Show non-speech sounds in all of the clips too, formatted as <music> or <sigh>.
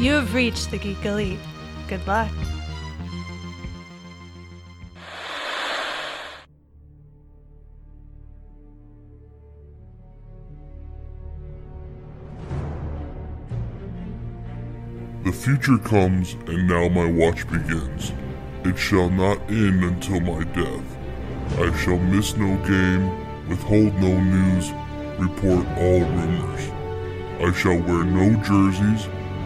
You have reached the Geek Elite. Good luck. The future comes, and now my watch begins. It shall not end until my death. I shall miss no game, withhold no news, report all rumors. I shall wear no jerseys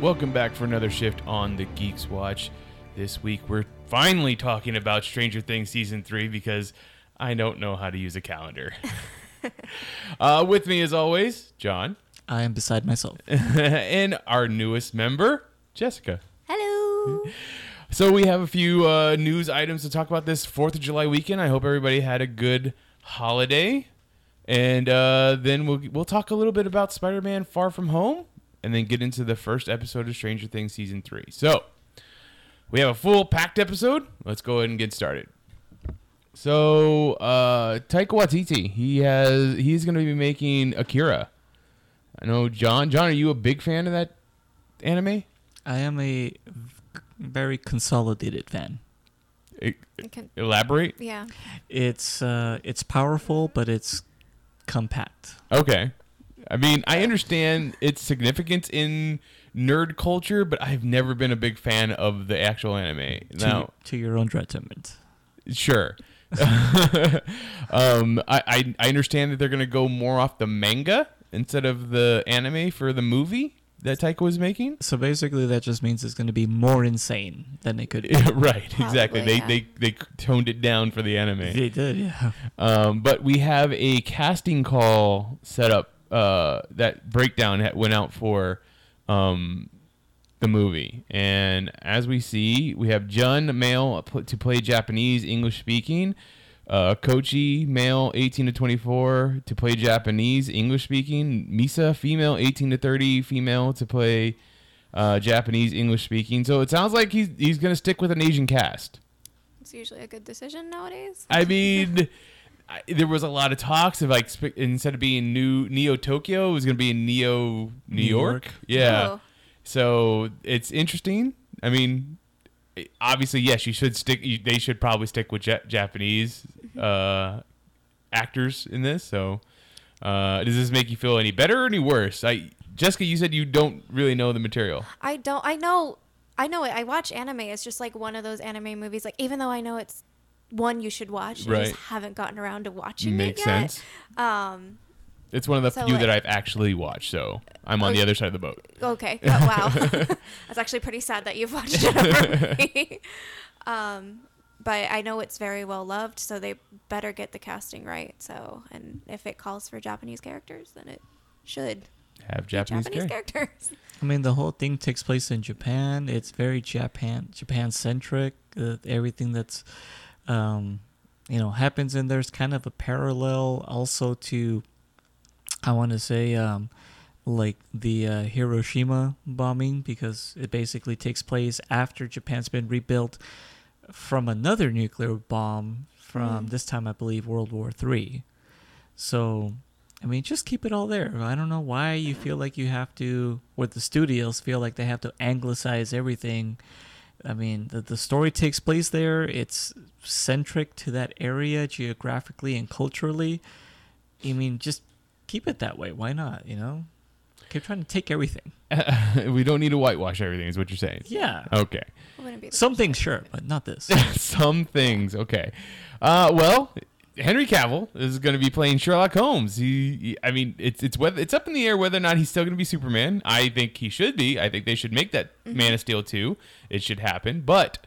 Welcome back for another shift on the Geeks Watch. This week we're finally talking about Stranger Things season three because I don't know how to use a calendar. <laughs> uh, with me, as always, John, I am beside myself. <laughs> and our newest member, Jessica. Hello. So we have a few uh, news items to talk about this Fourth of July weekend. I hope everybody had a good holiday, and uh, then we'll we'll talk a little bit about Spider-Man: Far From Home, and then get into the first episode of Stranger Things season three. So we have a full packed episode. Let's go ahead and get started. So uh, Taika Waititi, he has he's going to be making Akira. I know John. John, are you a big fan of that anime? I am a very consolidated fan. E- I can- Elaborate. yeah. It's uh, it's powerful, but it's compact. Okay. I mean, I understand its significance in nerd culture, but I've never been a big fan of the actual anime. To, Now, to your own detriment. sure. <laughs> um, I, I I understand that they're gonna go more off the manga instead of the anime for the movie that Taika was making. So basically, that just means it's going to be more insane than it could be. Yeah, <laughs> right, exactly. Probably, They, they they toned it down for the anime. They did, yeah. Um, but we have a casting call set up. Uh, that breakdown went out for um, the movie, and as we see, we have Jun male to play Japanese English speaking. Uh, Kochi male 18 to 24 to play Japanese English speaking. Misa female 18 to 30 female to play uh, Japanese English speaking. So it sounds like he's he's gonna stick with an Asian cast. It's usually a good decision nowadays. I mean, <laughs> I, there was a lot of talks of like sp- instead of being new Neo Tokyo, it was going to be in Neo New, New York. York. Yeah. Oh. So it's interesting. I mean, obviously, yes, you should stick. You, they should probably stick with ja- Japanese uh, actors in this. So, uh, does this make you feel any better or any worse? I Jessica, you said you don't really know the material. I don't. I know. I know it. I watch anime. It's just like one of those anime movies. Like even though I know it's one you should watch, I Right. just haven't gotten around to watching Makes it yet. sense. Um. It's one of the So, few that I've actually watched. So I'm on the other side of the boat. Okay. <laughs> Oh, wow. <laughs> That's actually pretty sad that you've watched it over me. <laughs> Um. But I know it's very well loved, so they better get the casting right. So, and if it calls for Japanese characters, then it should Have Japanese, Japanese characters. characters. I mean, the whole thing takes place in Japan. It's very Japan Japan centric. Uh, everything that's, um, you know, happens and there's kind of a parallel also to, I want to say, um, like the uh, Hiroshima bombing because it basically takes place after Japan's been rebuilt from another nuclear bomb from Mm. this time I believe World War Three. So, I mean, just keep it all there. I don't know why you feel like you have to, or the studios feel like they have to anglicize everything. I mean, the, the story takes place there. It's centric to that area geographically and culturally. I mean, just keep it that way. Why not? You know, keep trying to take everything. <laughs> we don't need to whitewash everything, is what you're saying. Yeah, Okay. Wouldn't be the some things sure, but not this. <laughs> Some things. Okay. Uh, well, Henry Cavill is going to be playing Sherlock Holmes. He, he- I mean, it's it's whether it's up in the air whether or not he's still going to be Superman. I think he should be. I think they should make that Man of Steel too. It should happen. But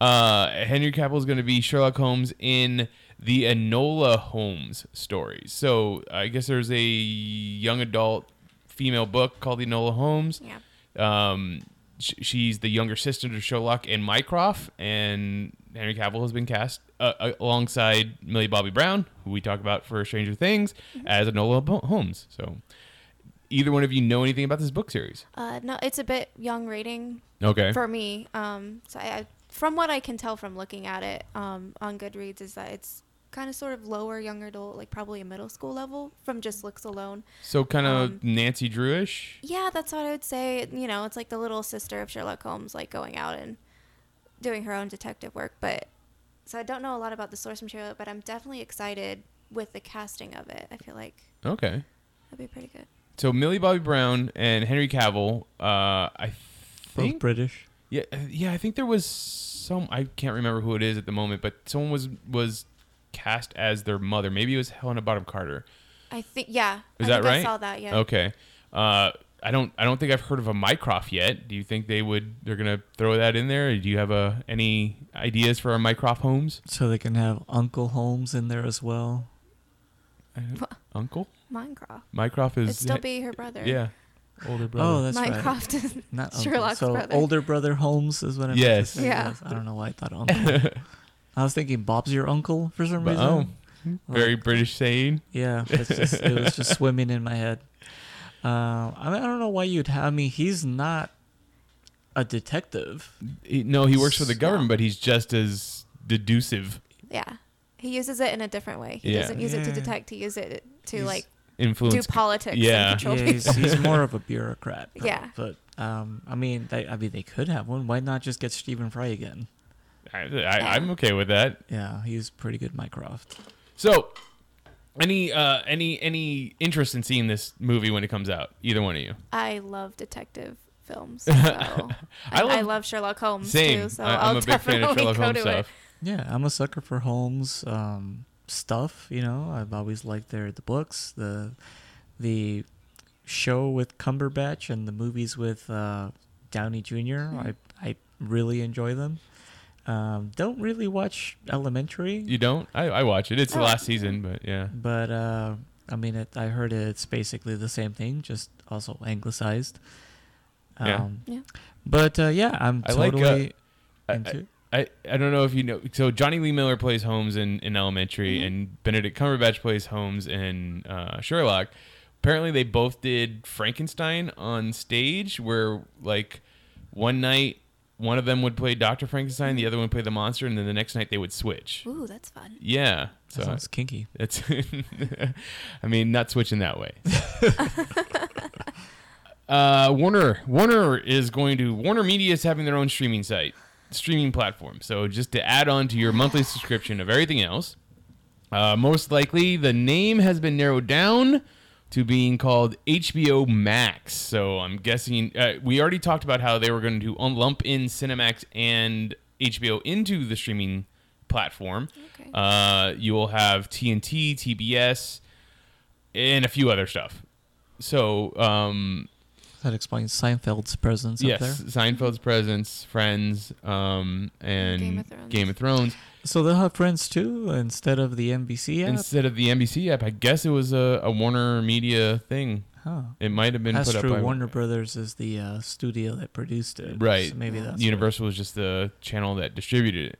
uh, Henry Cavill is going to be Sherlock Holmes in the Enola Holmes stories. So I guess there's a young adult female book called the Enola Holmes. Yeah. um, sh- she's the younger sister to Sherlock and Mycroft, and Henry Cavill has been cast uh, uh, alongside Millie Bobby Brown, who we talk about for Stranger Things, as Enola Holmes. So, either one of you know anything about this book series? Uh, no, it's a bit young rating Okay. for me. Um, so I, I, from what I can tell from looking at it um, on Goodreads, is that it's kind of sort of lower young adult, like probably a middle school level from just looks alone. so kind of um, Nancy Drewish. Yeah, that's what I would say. You know, it's like the little sister of Sherlock Holmes, like going out and doing her own detective work. But so I don't know a lot about the source material, but I'm definitely excited with the casting of it. I feel like Okay. that'd be pretty good. So Millie Bobby Brown and Henry Cavill. Uh, I Both think. British. Yeah, uh, yeah. I think there was some. I can't remember who it is at the moment, but someone was was cast as their mother. Maybe it was Helena Bonham Carter. I think yeah. Is I that think right? I saw that. Yeah. Okay. Uh, I don't. I don't think I've heard of a Mycroft yet. Do you think they would? They're gonna throw that in there. Do you have a any ideas for our Mycroft Holmes? So they can have Uncle Holmes in there as well. Uncle Minecraft. Mycroft is It'd still be her <laughs> brother. yeah, older brother. Oh, that's right. Minecraft is <laughs> Not Uncle. Sherlock's so brother. older brother Holmes is what I meant to Yes. say, Yeah. yes. I don't know why I thought uncle. <laughs> I was thinking Bob's your uncle for some But- reason. oh, very British saying. Yeah, it's just, it was just swimming in my head. Uh, I, mean, I don't know why you'd have. I mean, he's not a detective. He- no, he works for the No. government, but he's just as deducive. yeah. He uses it in a different way. He Yeah. doesn't use it to Yeah. detect. He uses it to He's- like Influence. do politics yeah. and control Yeah, he's, people. he's more of a <laughs> bureaucrat. though. Yeah. but um, I mean, they, I mean, they could have one. Why not just get Stephen Fry again? I, I, I'm okay with that. Yeah, he's pretty good, Mycroft. So, any uh, any any interest in seeing this movie when it comes out? Either one of you? I love detective films. <laughs> So I, I, love- love, Sherlock Holmes Same. too. So I, I'll am a big fan of Sherlock Holmes to stuff. Yeah, I'm a sucker for Holmes um, stuff. You know, I've always liked their the books, the the show with Cumberbatch, and the movies with uh, Downey junior I I really enjoy them. Um, don't really watch Elementary, You don't? I, I watch it. It's the Oh. last season, but yeah. but uh, I mean, it, I heard it's basically the same thing, just also anglicized. Yeah. Um, Yeah. But uh, yeah, I'm I like, uh, totally I- I- into. I, I don't know if you know. So Jonny Lee Miller plays Holmes in, in Elementary, Mhm. and Benedict Cumberbatch plays Holmes in uh, Sherlock. Apparently, they both did Frankenstein on stage, where like one night one of them would play Doctor Frankenstein, the other one would play the monster, and then the next night they would switch. Ooh, that's fun. Yeah, That so sounds kinky. it's. <laughs> I mean, not switching that way. <laughs> uh, Warner Warner is going to Warner Media is having their own streaming site, streaming platform. So just to add on to your monthly subscription of everything else, uh, most likely the name has been narrowed down to being called HBO Max. So I'm guessing uh, we already talked about how they were going to un- lump in Cinemax and HBO into the streaming platform. Okay. Uh, you will have TNT, TBS, and a few other stuff. So, um, That explains Seinfeld's presence yes, up there. Seinfeld's presence, Friends, um, and Game of Thrones. Game of Thrones. So they'll have Friends too instead of the NBC app. Instead of the NBC app, I guess it was a, a Warner Media thing. huh. It might have been That's put true. up by Warner Brothers is the uh, studio that produced it. Right. So maybe Yeah. that's Universal was just the channel that distributed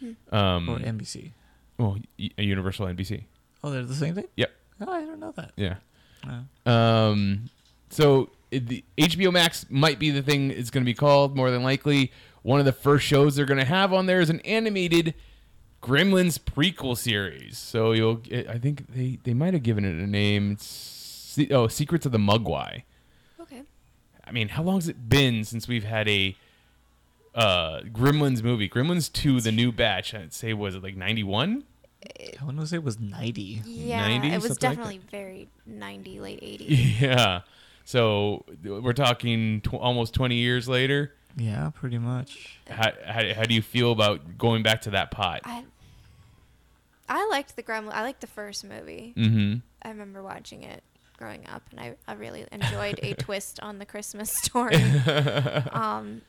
it. Um, or NBC. well, y- Universal NBC. Oh, they're the same thing. Yep. Oh, I don't know that. Yeah. Uh, Um, so it, the HBO Max might be the thing it's going to be called more than likely. One of the first shows they're going to have on there is an animated Gremlins prequel series. So you'll, I think they they might have given it a name. It's, oh, Secrets of the Mogwai. Okay. I mean, how long's it been since we've had a uh, Gremlins movie? Gremlins 2, the new batch, I'd say, was it like 91? I want to say it was ninety. Yeah, 90, it was something like definitely very 90, late eighty. <laughs> Yeah. So we're talking tw- almost 20 years later. Yeah, pretty much. How, how, how do you feel about going back to that pot? I I liked the Gremlin. I liked the first movie. Mm-hmm. I remember watching it growing up, and I, I really enjoyed a <laughs> twist on the Christmas story. <laughs> um,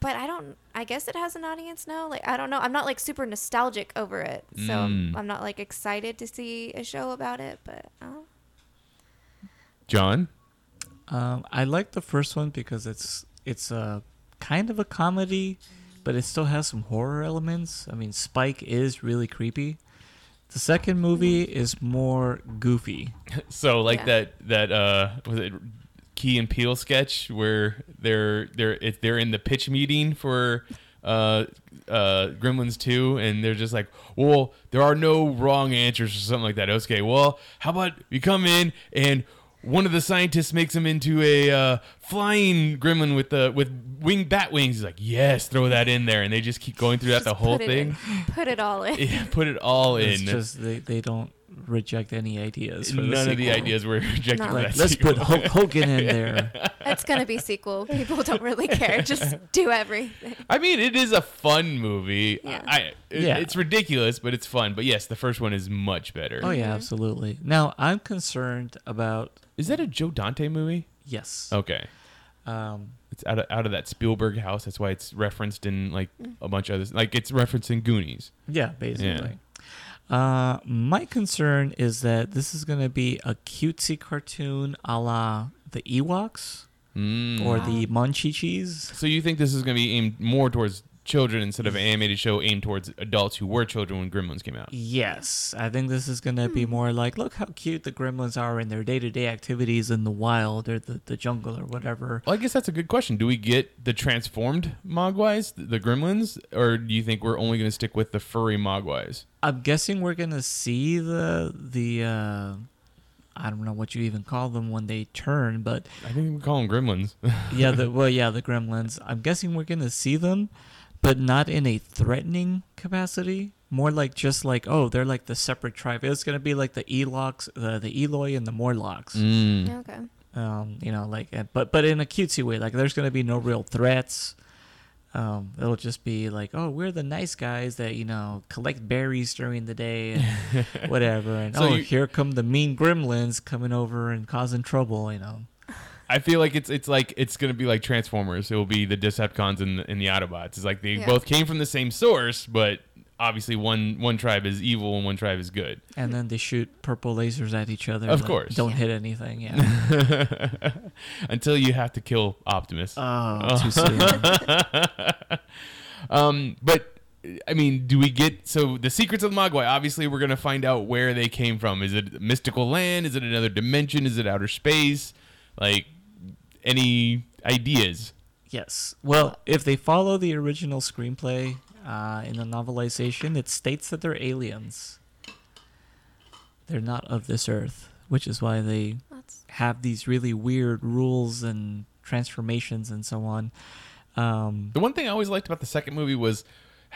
but I don't. I guess it has an audience now. Like I don't know. I'm not like super nostalgic over it, so I'm, Mm. I'm not like excited to see a show about it. But oh, John? Um, I like the first one because it's it's uh, kind of a comedy, but it still has some horror elements. I mean, Spike is really creepy. The second movie is more goofy. <laughs> So like Yeah. that that uh was it Key and Peele sketch where they're they're if they're in the pitch meeting for uh uh Gremlins 2 and they're just like, "Well, there are no wrong answers or something like that." Okay, well, how about you come in and one of the scientists makes him into a uh, flying gremlin with the with wing bat wings. He's like, "Yes, throw that in there." And they just keep going through that the whole put thing. in. <laughs> Put it all in. Yeah, put it all It's in. just they, they don't reject any ideas. For the None of the ideas were <laughs> rejected. No. Like, let's sequel. put Hulk Hogan in there. <laughs> It's gonna be sequel. People don't really care. Just do everything. I mean, it is a fun movie. Yeah. I, it- Yeah. it's ridiculous, but it's fun. But yes, the first one is much better. Oh yeah, absolutely. Now I'm concerned about Is that a Joe Dante movie? yes. Okay, Um, it's out of out of that Spielberg house. That's why it's referenced in like a bunch of others. Like it's referenced in Goonies. yeah, basically. Uh, my concern is that this is going to be a cutesy cartoon a la the Ewoks Mm. or the Monchichis. so you think this is going to be aimed more towards children instead of an animated show aimed towards adults who were children when Gremlins came out? Yes, I think this is going to be more like, look how cute the gremlins are in their day to day activities in the wild or the, the jungle or whatever. Well, I guess that's a good question. Do we get the transformed Mogwais, the, the Gremlins, or do you think we're only going to stick with the furry Mogwais? I'm guessing we're gonna see the the uh, I don't know what you even call them when they turn, but I think we call them Gremlins. yeah, the <laughs> well, yeah, the gremlins. I'm guessing we're gonna see them, but not in a threatening capacity. More like just like oh, they're like the separate tribe. It's gonna be like the Eloks, the the Eloi and the Morlocks. Mm. Okay. Um, you know, like but but in a cutesy way. Like there's gonna be no real threats. Um, it'll just be like, oh, we're the nice guys that you know collect berries during the day and <laughs> whatever. And So oh, you- here come the mean gremlins coming over and causing trouble. You know. I feel like it's it's like it's gonna be like Transformers. It will be the Decepticons and the, and the Autobots. It's like they Yeah. both came from the same source, but obviously one one tribe is evil and one tribe is good. And then they shoot purple lasers at each other. Of like, course. Don't hit anything. Yeah. <laughs> Until you have to kill Optimus. oh, <laughs> too soon. <laughs> Um, but I mean, do we get so the secrets of the Mogwai? Obviously, we're gonna find out where they came from. Is it mystical land? Is it another dimension? Is it outer space? Like any ideas? Yes. Well, if they follow the original screenplay uh, in the novelization, it states that they're aliens. They're not of this earth, which is why they That's have these really weird rules and transformations and so on. Um, The one thing I always liked about the second movie was,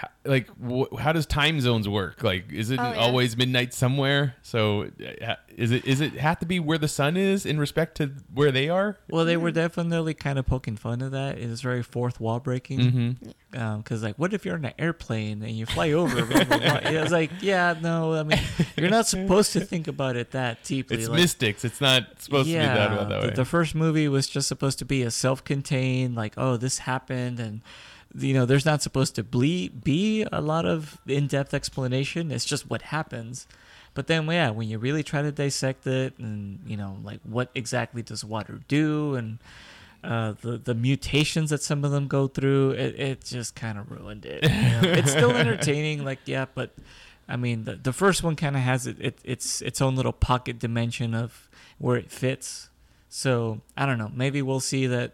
how, like, wh- how does time zones work? Like, is it Oh, yeah. always midnight somewhere? So, uh, is it is it have to be where the sun is in respect to where they are? well, they were definitely kind of poking fun of that. It is very fourth wall breaking. Mm-hmm. because like what if you're in an airplane and you fly over blah, blah, blah. It's like yeah no i mean you're not supposed to think about it that deeply It's like, mystics. It's not supposed to be that, that the, way. the first movie was just supposed to be a self-contained like oh this happened and you know there's not supposed to be, be a lot of in-depth explanation it's just what happens but then yeah when you really try to dissect it and you know like what exactly does water do and uh, the the mutations that some of them go through, it, it just kind of ruined it. <laughs> you know? it's still entertaining, like yeah, but I mean the the first one kind of has it, it its its own little pocket dimension of where it fits. So I don't know. Maybe we'll see that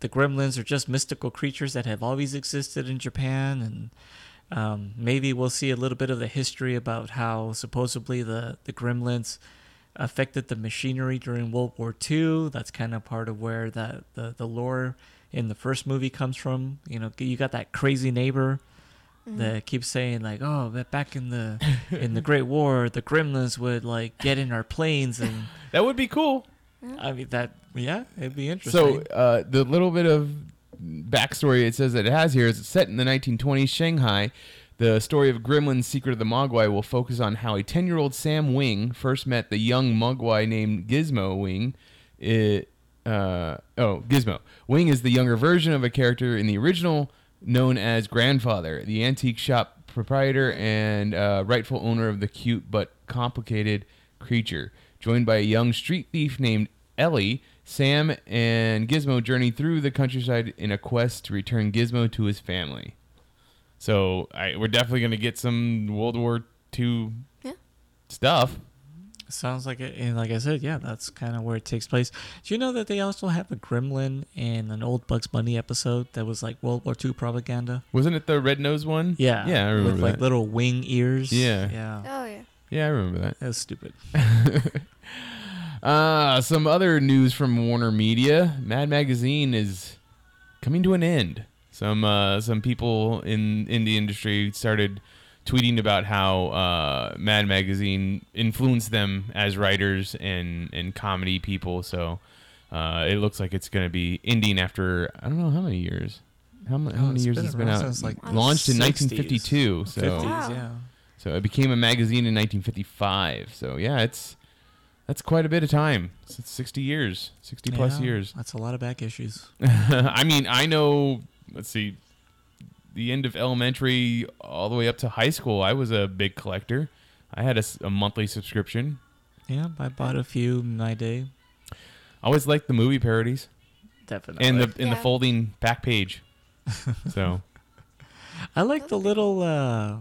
the gremlins are just mystical creatures that have always existed in Japan, and um, maybe we'll see a little bit of the history about how supposedly the the gremlins affected the machinery during World War II. That's kind of part of where that the, the lore in the first movie comes from. You know, you got that crazy neighbor that keeps saying like, "Oh, but back in the in the Great War, the gremlins would like get in our planes," and <laughs> that would be cool. I mean that yeah, it'd be interesting. So, uh, the little bit of backstory it says that it has here is it's set in the 1920s Shanghai. The story of Gremlin's Secret of the Mogwai will focus on how a 10 year old Sam Wing first met the young Mogwai named Gizmo Wing. It, uh, oh, Gizmo. Wing is the younger version of a character in the original known as Grandfather, the antique shop proprietor and uh, rightful owner of the cute but complicated creature. Joined by a young street thief named Ellie, Sam and Gizmo journey through the countryside in a quest to return Gizmo to his family. So I, we're definitely going to get some World War II Yeah. stuff. Sounds like it, and like I said, yeah, that's kind of where it takes place. Do you know that they also have a gremlin in an old Bugs Bunny episode that was like World War II propaganda? Wasn't it the red nose one? Yeah, Yeah, I remember with like that. little wing ears. Yeah. yeah, Oh yeah. Yeah, I remember that. that was stupid. <laughs> Uh, some other news from Warner Media. Mad Magazine is coming to an end. Some uh, some people in in the industry started tweeting about how uh, Mad Magazine influenced them as writers and and comedy people. So uh, it looks like it's going to be ending after I don't know how many years. How, mu- how Oh, many years been it's been around out? like, Launched in 1952. So 50s, yeah. so it became a magazine in 1955. So yeah, it's that's quite a bit of time. It's, it's 60 years, 60 plus years. That's a lot of back issues. <laughs> I mean, I know. Let's see, the end of elementary all the way up to high school. I was a big collector. I had a monthly subscription. Yeah, I bought a few in my day. I always liked the movie parodies Definitely. and the and the folding back page. <laughs> so I like the little. uh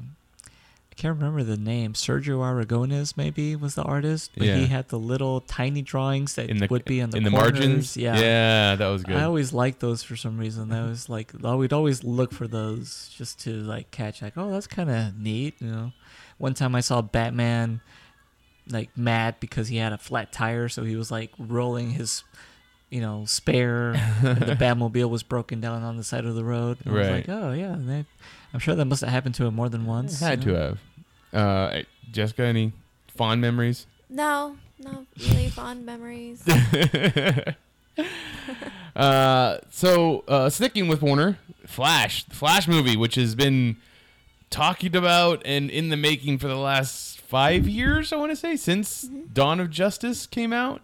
I can't remember the name. Sergio Aragones maybe was the artist, but Yeah. he had the little tiny drawings that the would be in the, in the corners. margins, Yeah. yeah, that was good. I always liked those for some reason. That mm-hmm. was like I would always look for those just to like catch like oh that's kind of neat, you know. One time I saw Batman like mad because he had a flat tire, so he was like rolling his you know spare. and the <laughs> Batmobile was broken down on the side of the road. And I was Right. like oh yeah, that, I'm sure that must have happened to him more than once. had you to know? have. Uh, Jessica, any fond memories? No, no, really fond memories. <laughs> uh, so uh, sticking with Warner, Flash, the Flash movie, which has been talked about and in the making for the last five years, I want to say, since Dawn of Justice came out.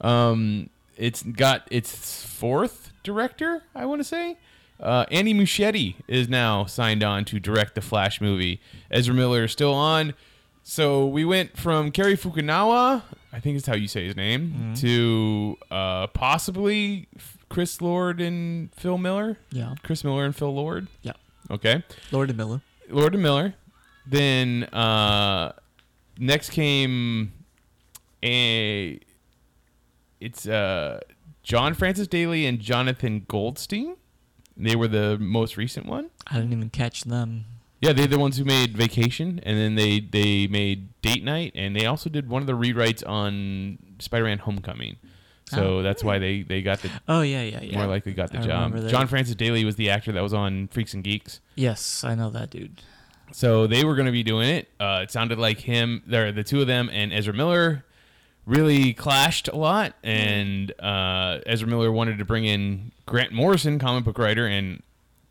Um, it's got its fourth director, I want to say. Uh, Andy Muschietti is now signed on to direct the Flash movie. Ezra Miller is still on. So we went from Kerry Fukunawa, I think is how you say his name, to uh, possibly Chris Lord and Phil Miller. Yeah, Chris Miller and Phil Lord. yeah. Okay. Lord and Miller. Lord and Miller. Then uh, next came a it's uh, John Francis Daley and Jonathan Goldstein. They were the most recent one. I didn't even catch them. Yeah, they're the ones who made Vacation, and then they they made Date Night, and they also did one of the rewrites on Spider-Man: Homecoming. So Oh. that's why they they got the Oh yeah, yeah, yeah. more likely got the I job. John Francis Daley was the actor that was on Freaks and Geeks. Yes, I know that dude. So they were going to be doing it. Uh, it sounded like him, there, the two of them, and Ezra Miller really clashed a lot. And uh, Ezra Miller wanted to bring in Grant Morrison, comic book writer and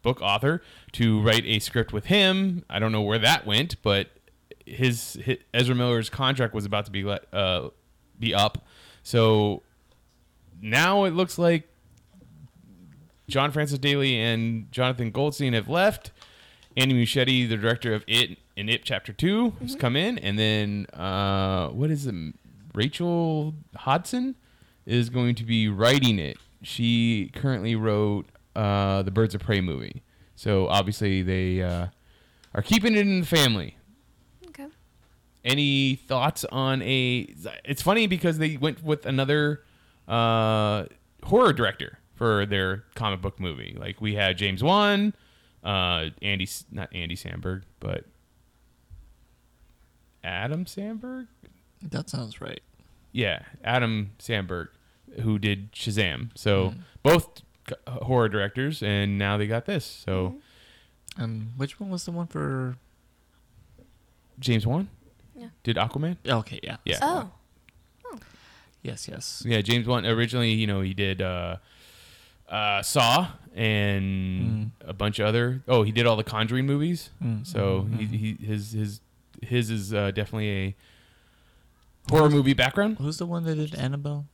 book author, to write a script with him. I don't know where that went, but his, his Ezra Miller's contract was about to be let uh, be up. So now it looks like John Francis Daley and Jonathan Goldstein have left. Andy Muschietti, the director of It and It Chapter 2 has come in, and then uh, what is it? Rachel Hodson is going to be writing it. She currently wrote uh, the Birds of Prey movie, so obviously they uh, are keeping it in the family. okay. Any thoughts on a? It's funny because they went with another uh, horror director for their comic book movie. Like we had James Wan, uh, Andy, not Andy Samberg, but Adam Samberg. That sounds right. Yeah, Adam Samberg, who did Shazam. So both horror directors, and now they got this. So Um, which one was the one for? James Wan Yeah. did Aquaman. Okay, yeah. Yeah. Oh, Yes, yes. Yeah, James Wan originally, you know, he did uh, uh, Saw and a bunch of other. Oh, he did all the Conjuring movies. Mm, So mm, he, mm. he his his his is uh, definitely a horror movie background. Who's the one that did Annabelle?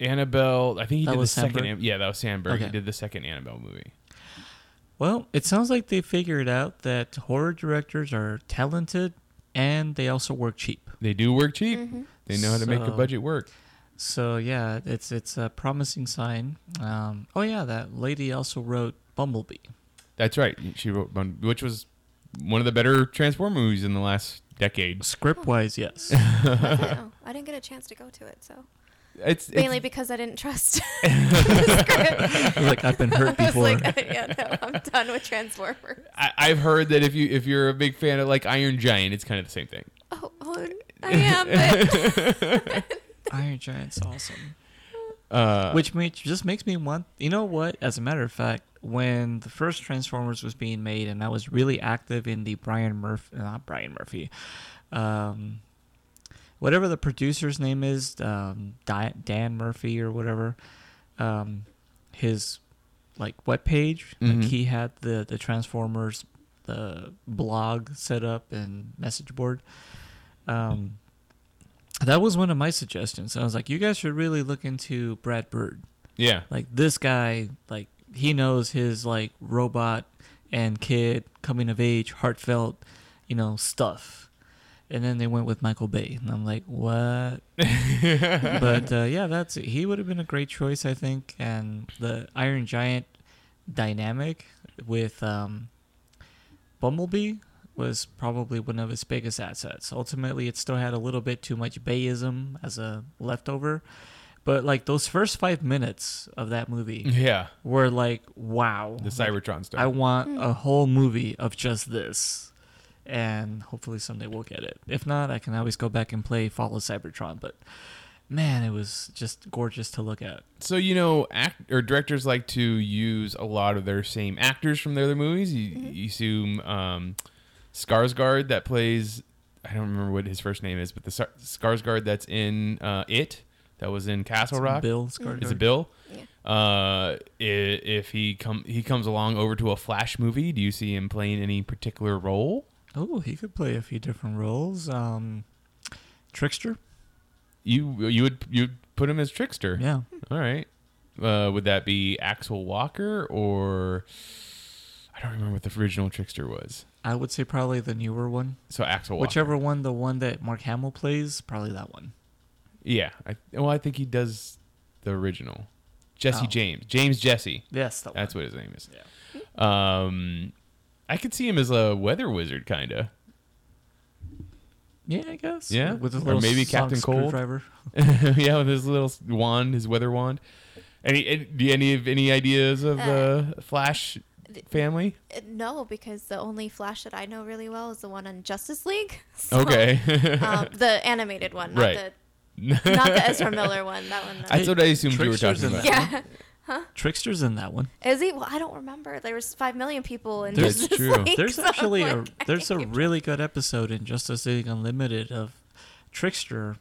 Annabelle, I think he That did the was second. Sandberg? An- yeah, that was Sandberg. He Okay. did the second Annabelle movie. Well, it sounds like they figured out that horror directors are talented and they also work cheap. They do work cheap. Mm-hmm. They know how to make a So- budget work. So yeah, it's it's a promising sign. Um, oh yeah, that lady also wrote Bumblebee. That's right. She wrote, Bun- which was one of the better Transformer movies in the last decade. Script wise, yes. oh, I didn't get a chance to go to it, so It's, it's mainly because I didn't trust. <laughs> <laughs> I was like, I've been hurt <laughs> I was before. like, yeah, no, I'm done with Transformers. I, I've heard that if you if you're a big fan of like Iron Giant, it's kind of the same thing. Oh, oh I am, Iron Giant's awesome. Uh, Which makes, just makes me want. You know what? As a matter of fact, when the first Transformers was being made, and I was really active in the Brian Murphy, not Brian Murphy, um, whatever the producer's name is, um, Dan Murphy or whatever, um, his like web page, Mhm. like he had the the Transformers the blog set up and message board. Um, that was one of my suggestions. I was like, you guys should really look into Brad Bird. yeah, Like this guy, like he knows his like robot and kid coming of age, heartfelt, you know, stuff. And then they went with Michael Bay, and I'm like, what? <laughs> but uh, yeah, that's he would have been a great choice, I think. And the Iron Giant dynamic with um, Bumblebee was probably one of his biggest assets. Ultimately, it still had a little bit too much Bayism as a leftover, but like those first five minutes of that movie yeah. were like, wow, The Cybertron stuff. I want a whole movie of just this. And hopefully someday we'll get it. If not, I can always go back and play Fall of Cybertron. But man, it was just gorgeous to look at. So you know, act or directors like to use a lot of their same actors from their other movies. You, you assume um, Skarsgård that plays. I don't remember what his first name is, but the Sar- Skarsgård that's in uh, it that was in Castle Rock. Bill Skarsgård. Is it Bill? Yeah. Uh, if he come he comes along over to a Flash movie, do you see him playing any particular role? Oh, he could play a few different roles. Um, Trickster. You you would you put him as Trickster. Yeah. All right. Uh, would that be Axel Walker or I don't remember what the original Trickster was. I would say probably the newer one. So Axel Walker. Whichever one, the one that Mark Hamill plays, probably that one. Yeah. I, well, I think he does the original. Jesse Oh. James. James Jesse. Yes, that That's one. what his name is. Yeah. Um, I could see him as a weather wizard, kind of. Yeah, I guess. Yeah? with a Or little maybe sonic Captain Cold. screwdriver. <laughs> <laughs> yeah, with his little wand, his weather wand. Any any- do you- any any ideas of the Flash family? Uh, no, because the only Flash that I know really well is the one on Justice League. <laughs> So, Okay. um, the animated one, not Right. the not the <laughs> Ezra Miller one. That one. That's what I assumed you were Trickster's talking in about. that. yeah, <laughs> Trickster's in that one. is he? Well, I don't remember. There was five million people in That's Justice true. League, There's so actually I'm a like, there's a really good episode in Justice League Unlimited of Trickster,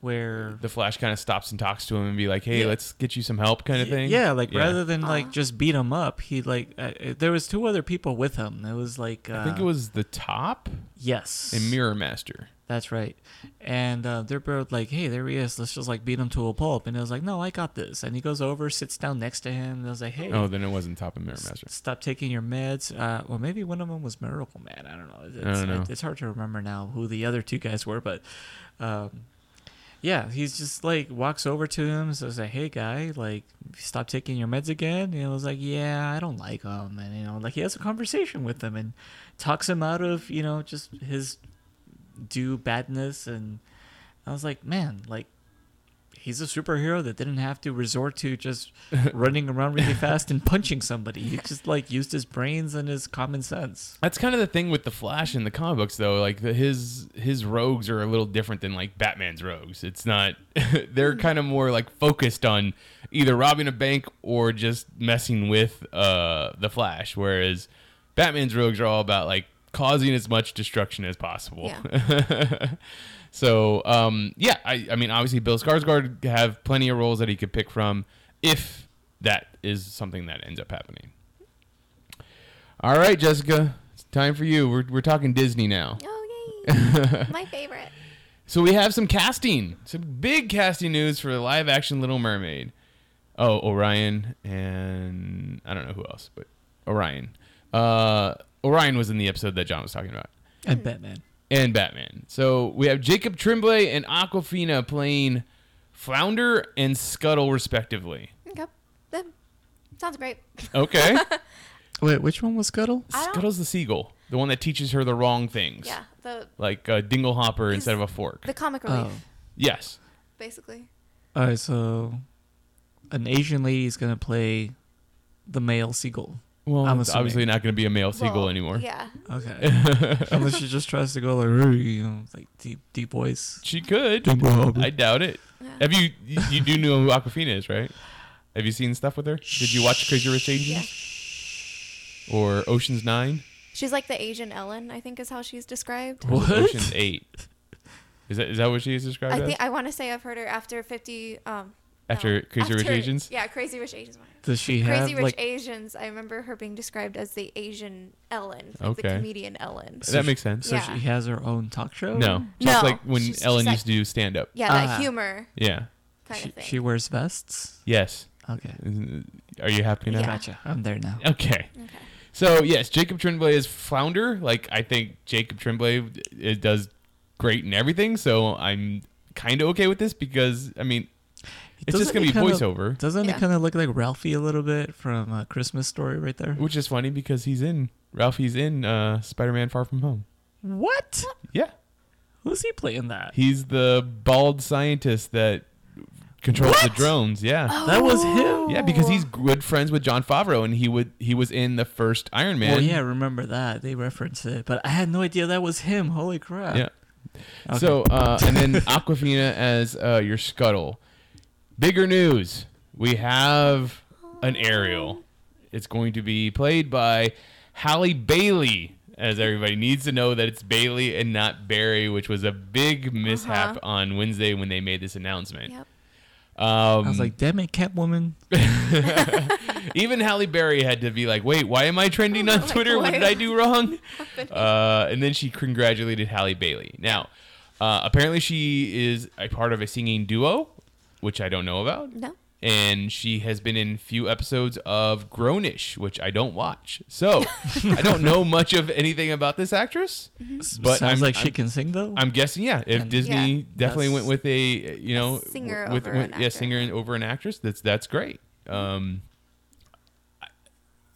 where The Flash kind of stops and talks to him and be like, "Hey, Yeah. let's get you some help," kind of thing. yeah, like Yeah. rather than like just beat him up, he like uh, uh, there was two other people with him. It was like uh, I think it was the top yes, and Mirror Master. That's right. And uh, they're both like, "Hey, there he is. Let's just like beat him to a pulp." And it was like, "No, I got this." And he goes over, sits down next to him, and I was like, "Hey, Oh, then it wasn't top and Mirror Master. stop taking your meds." Uh, well, maybe one of them was Miracle Man. I don't know. It's, I don't know. it's hard to remember now who the other two guys were, but um, yeah, he's just like walks over to him, and says like, "Hey, guy, like, stop taking your meds again." And he was like, "Yeah, I don't like him," and you know, like he has a conversation with him and talks him out of you know just his do badness and I was like, man, like he's a superhero that didn't have to resort to just <laughs> running around really fast and punching somebody. He just like used his brains and his common sense. That's kind of the thing with the Flash in the comic books, though. Like the, his his rogues are a little different than like Batman's rogues. It's not. <laughs> they're kind of more like focused on either robbing a bank or just messing with uh the Flash. Whereas Batman's rogues are all about like causing as much destruction as possible. Yeah. <laughs> so um yeah, I I mean obviously Bill Skarsgård have plenty of roles that he could pick from if that is something that ends up happening. All right, Jessica, it's time for you. We're, we're talking Disney now. Oh yay! <laughs> My favorite. So we have some casting, some big casting news for the live action Little Mermaid. Oh, Orion and I don't know who else, but Orion. Uh, Orion was in the episode that John was talking about, And Batman. and Batman. So we have Jacob Tremblay and Awkwafina playing Flounder and Scuttle, respectively. Okay. That sounds great. Okay. <laughs> Wait, which one was Scuttle? Scuttle's the seagull, the one that teaches her the wrong things. Yeah. The Like a dinglehopper He's- instead of a fork. the comic relief, Oh. yes. basically. All right, so an Asian lady is gonna play the male seagull. Well, I'm it's assuming. obviously not going to be a male seagull Well, anymore. Yeah. Okay. <laughs> Unless she just tries to go like, "Hey," you know, like deep, deep voice. She could. I doubt it. Yeah. Have you you you do know who Awkwafina is, right? Have you seen stuff with her? Did you watch Crazy Rich Asians or Ocean's Nine? She's like the Asian Ellen, I think is how she's described. What? Ocean's Eight. Is that is that what she is described I as? think I want to say I've heard her after 50 um After no, Crazy Rich Asians? Yeah, Crazy Rich Asians. Does she have Crazy Rich like? Asians. I remember her being described as the Asian Ellen, like Okay. the comedian Ellen. So that she- makes sense. So Yeah. she has her own talk show. No, just No, like when she's- Ellen she's used to do stand up. Yeah, Ah. that humor Yeah. kind She, of thing. she wears vests. Yes. Okay. Are you happy now? Yeah. Gotcha. I'm there now. Okay. okay. So yes, Jacob Tremblay is flounder. Like I think Jacob Tremblay it does great in everything. So I'm kind of okay with this because I mean it's just Doesn't gonna be kinda- voiceover, Doesn't Yeah. it kind of look like Ralphie a little bit from uh, Christmas Story right there? which is funny because he's in Ralphie's in uh, Spider-Man: Far From Home. What? Yeah, Who's he playing that? he's the bald scientist that controls the drones. Yeah. That was him? Yeah, because he's good friends with Jon Favreau, and he would he was in the first Iron Man. Well, yeah, I remember that. They referenced it, but I had no idea that was him. Holy crap. Yeah. Okay. So, uh, and then <laughs> Awkwafina as uh, your scuttle. Bigger news: we have an Ariel. It's going to be played by Halle Bailey. As everybody needs to know that it's Bailey and not Barry, which was a big mishap Uh-huh. on Wednesday when they made this announcement. Yep. Um, I was like, damn it, Catwoman. <laughs> even Halle Berry had to be like, "Wait, why am I trending on <laughs> Like, Twitter? What did I do wrong?" <laughs> Uh, and then she congratulated Halle Bailey. Now, uh, apparently, she is a part of a singing duo, which I don't know about, No. and she has been in few episodes of Grownish, which I don't watch. So I don't know <laughs> much of anything about this actress. But Sounds I'm- like she I'm- can sing though. I'm guessing, yeah. If And- Disney Yeah. definitely That's- went with a, you know, singer with, over with- an yeah, actor. singer over an actress. That's that's great. Um, I-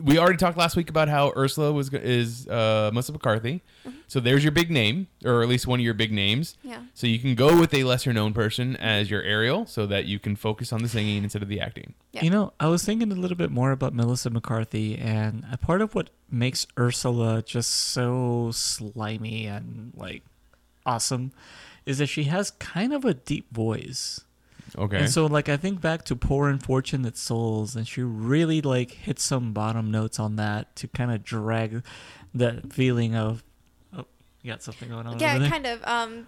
we already talked last week about how Ursula was is uh, Melissa McCarthy. Mm-hmm. So there's your big name, or at least one of your big names. Yeah. So you can go with a lesser known person as your Ariel, so that you can focus on the singing instead of the acting. Yeah. You know, I was thinking a little bit more about Melissa McCarthy, and a part of what makes Ursula just so slimy and like awesome is that she has kind of a deep voice. Okay. And so, like, I think back to Poor Unfortunate Souls, and she really like hit some bottom notes on that to kind of drag that feeling of. Oh, you got something going on Yeah, over there? kind of. Um,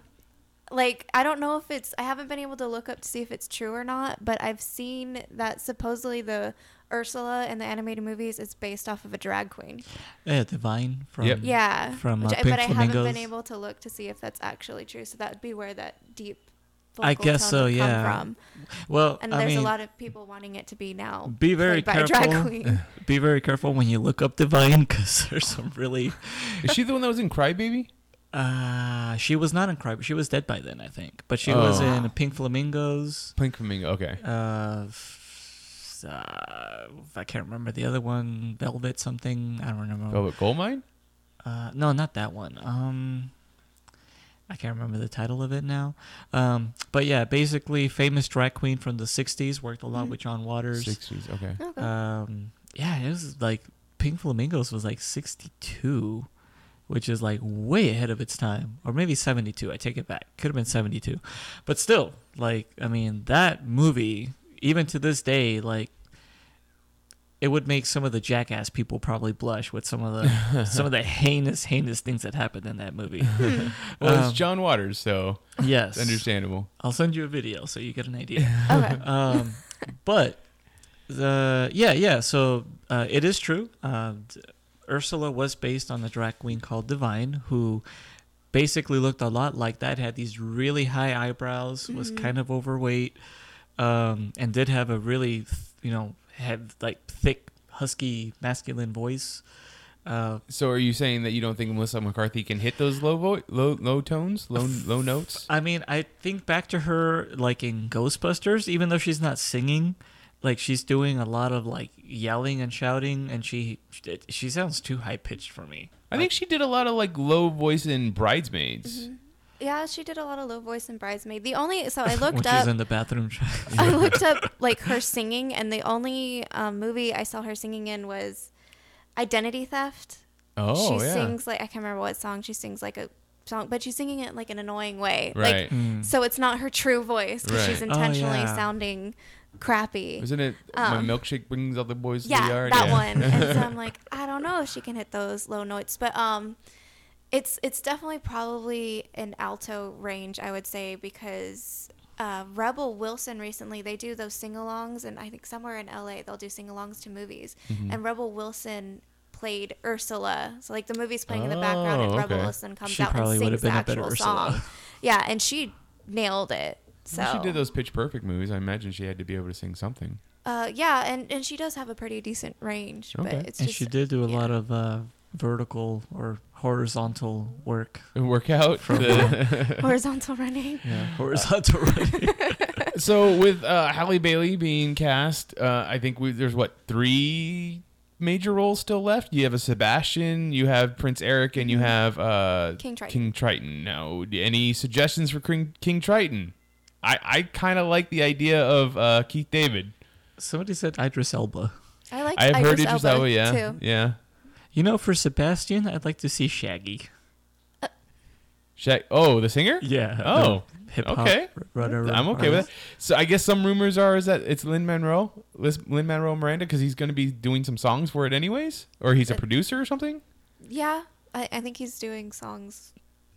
like I don't know if it's. I haven't been able to look up to see if it's true or not, but I've seen that supposedly the Ursula in the animated movies is based off of a drag queen. Yeah, Divine from. Yep. Yeah, From, which uh, Pink but I haven't been able to look to see if that's actually true. So that would be where that deep. I guess tone so, come yeah. From. Well, And I there's mean, a lot of people wanting it to be now. be very played by a drag careful. <laughs> Be very careful when you look up Divine, because there's some really. is she the one that was in Crybaby? Uh, she was not in Cry, but she was dead by then, I think. But she was Oh. in Pink Flamingos. Pink Flamingo. Okay. Uh, f- uh, I can't remember the other one. Velvet something. I don't remember. Velvet Goldmine. Uh, no, not that one. Um, I can't remember the title of it now. Um, but yeah, basically, famous drag queen from the '60s. Worked a lot with John Waters. Sixties. Okay. Okay. Um, yeah, it was like Pink Flamingos was like 62, which is like way ahead of its time, or maybe 72. I take it back. Could have been 72, but still, like I mean, that movie, even to this day, like it would make some of the jackass people probably blush with some of the <laughs> some of the heinous, heinous things that happened in that movie. <laughs> Well, Um, it's John Waters, so yes, it's understandable. I'll send you a video so you get an idea. <laughs> okay. um, but the yeah yeah so uh, it is true. Uh, Ursula was based on a drag queen called Divine, who basically looked a lot like that. Had these really high eyebrows, was kind of overweight, um, and did have a really th- you know had like thick husky masculine voice. Uh, So are you saying that you don't think Melissa McCarthy can hit those low vo- low low tones, low low notes? I mean, I think back to her like in Ghostbusters, even though she's not singing, like she's doing a lot of like yelling and shouting, and she she sounds too high pitched for me. I think she did a lot of like low voice in Bridesmaids. Yeah, she did a lot of low voice in Bridesmaid. The only so I <laughs> when looked she's up in the bathroom. <laughs> I looked <laughs> up like her singing, and the only um, movie I saw her singing in was Identity Theft. Oh she yeah, sings like I can't remember what song she sings like a song, but she's singing it like an annoying way. right. Mm. So it's not her true voice. 'cause She's Right. Oh, intentionally yeah. sounding crappy. Isn't it my Um, milkshake brings all the boys to yeah, the yard? that Yeah. one. And so I'm like, I don't know if she can hit those low notes, but um, it's it's definitely probably an alto range, I would say, because uh, Rebel Wilson recently they do those sing-alongs, and I think somewhere in LA they'll do sing-alongs to movies, Mm-hmm. and Rebel Wilson played Ursula. So like the movie's playing in the background, and Oh, Rebel. Wilson comes She out and probably would sings have the been a better actual Ursula. song. Yeah, and she nailed it. So Well, she did those Pitch Perfect movies. I imagine she had to be able to sing something. Uh, yeah, and, and she does have a pretty decent range, Okay. but it's and just she did do a yeah. lot of uh, vertical or horizontal work. Workout. From- the- <laughs> horizontal running. Yeah, <laughs> horizontal running. <laughs> so with uh, Halle Bailey being cast, uh, I think we, there's what three major roles still left. You have a Sebastian, you have Prince Eric, and you have uh, King Triton. King Triton. Now, any suggestions for King, King Triton? I, I kind of like the idea of uh, Keith David. Somebody said Idris Elba. I like. I've heard Idris Idris Elba, Elba, yeah, Too. yeah. You know, for Sebastian, I'd like to see Shaggy. Sha- oh, the singer? Yeah. Oh, hip hop. okay. runner- I'm okay with it. So I guess some rumors are is that it's Lin Manuel, Lin Manuel Miranda, because he's going to be doing some songs for it anyways, or he's a Uh, producer or something. Yeah, I, I think he's doing songs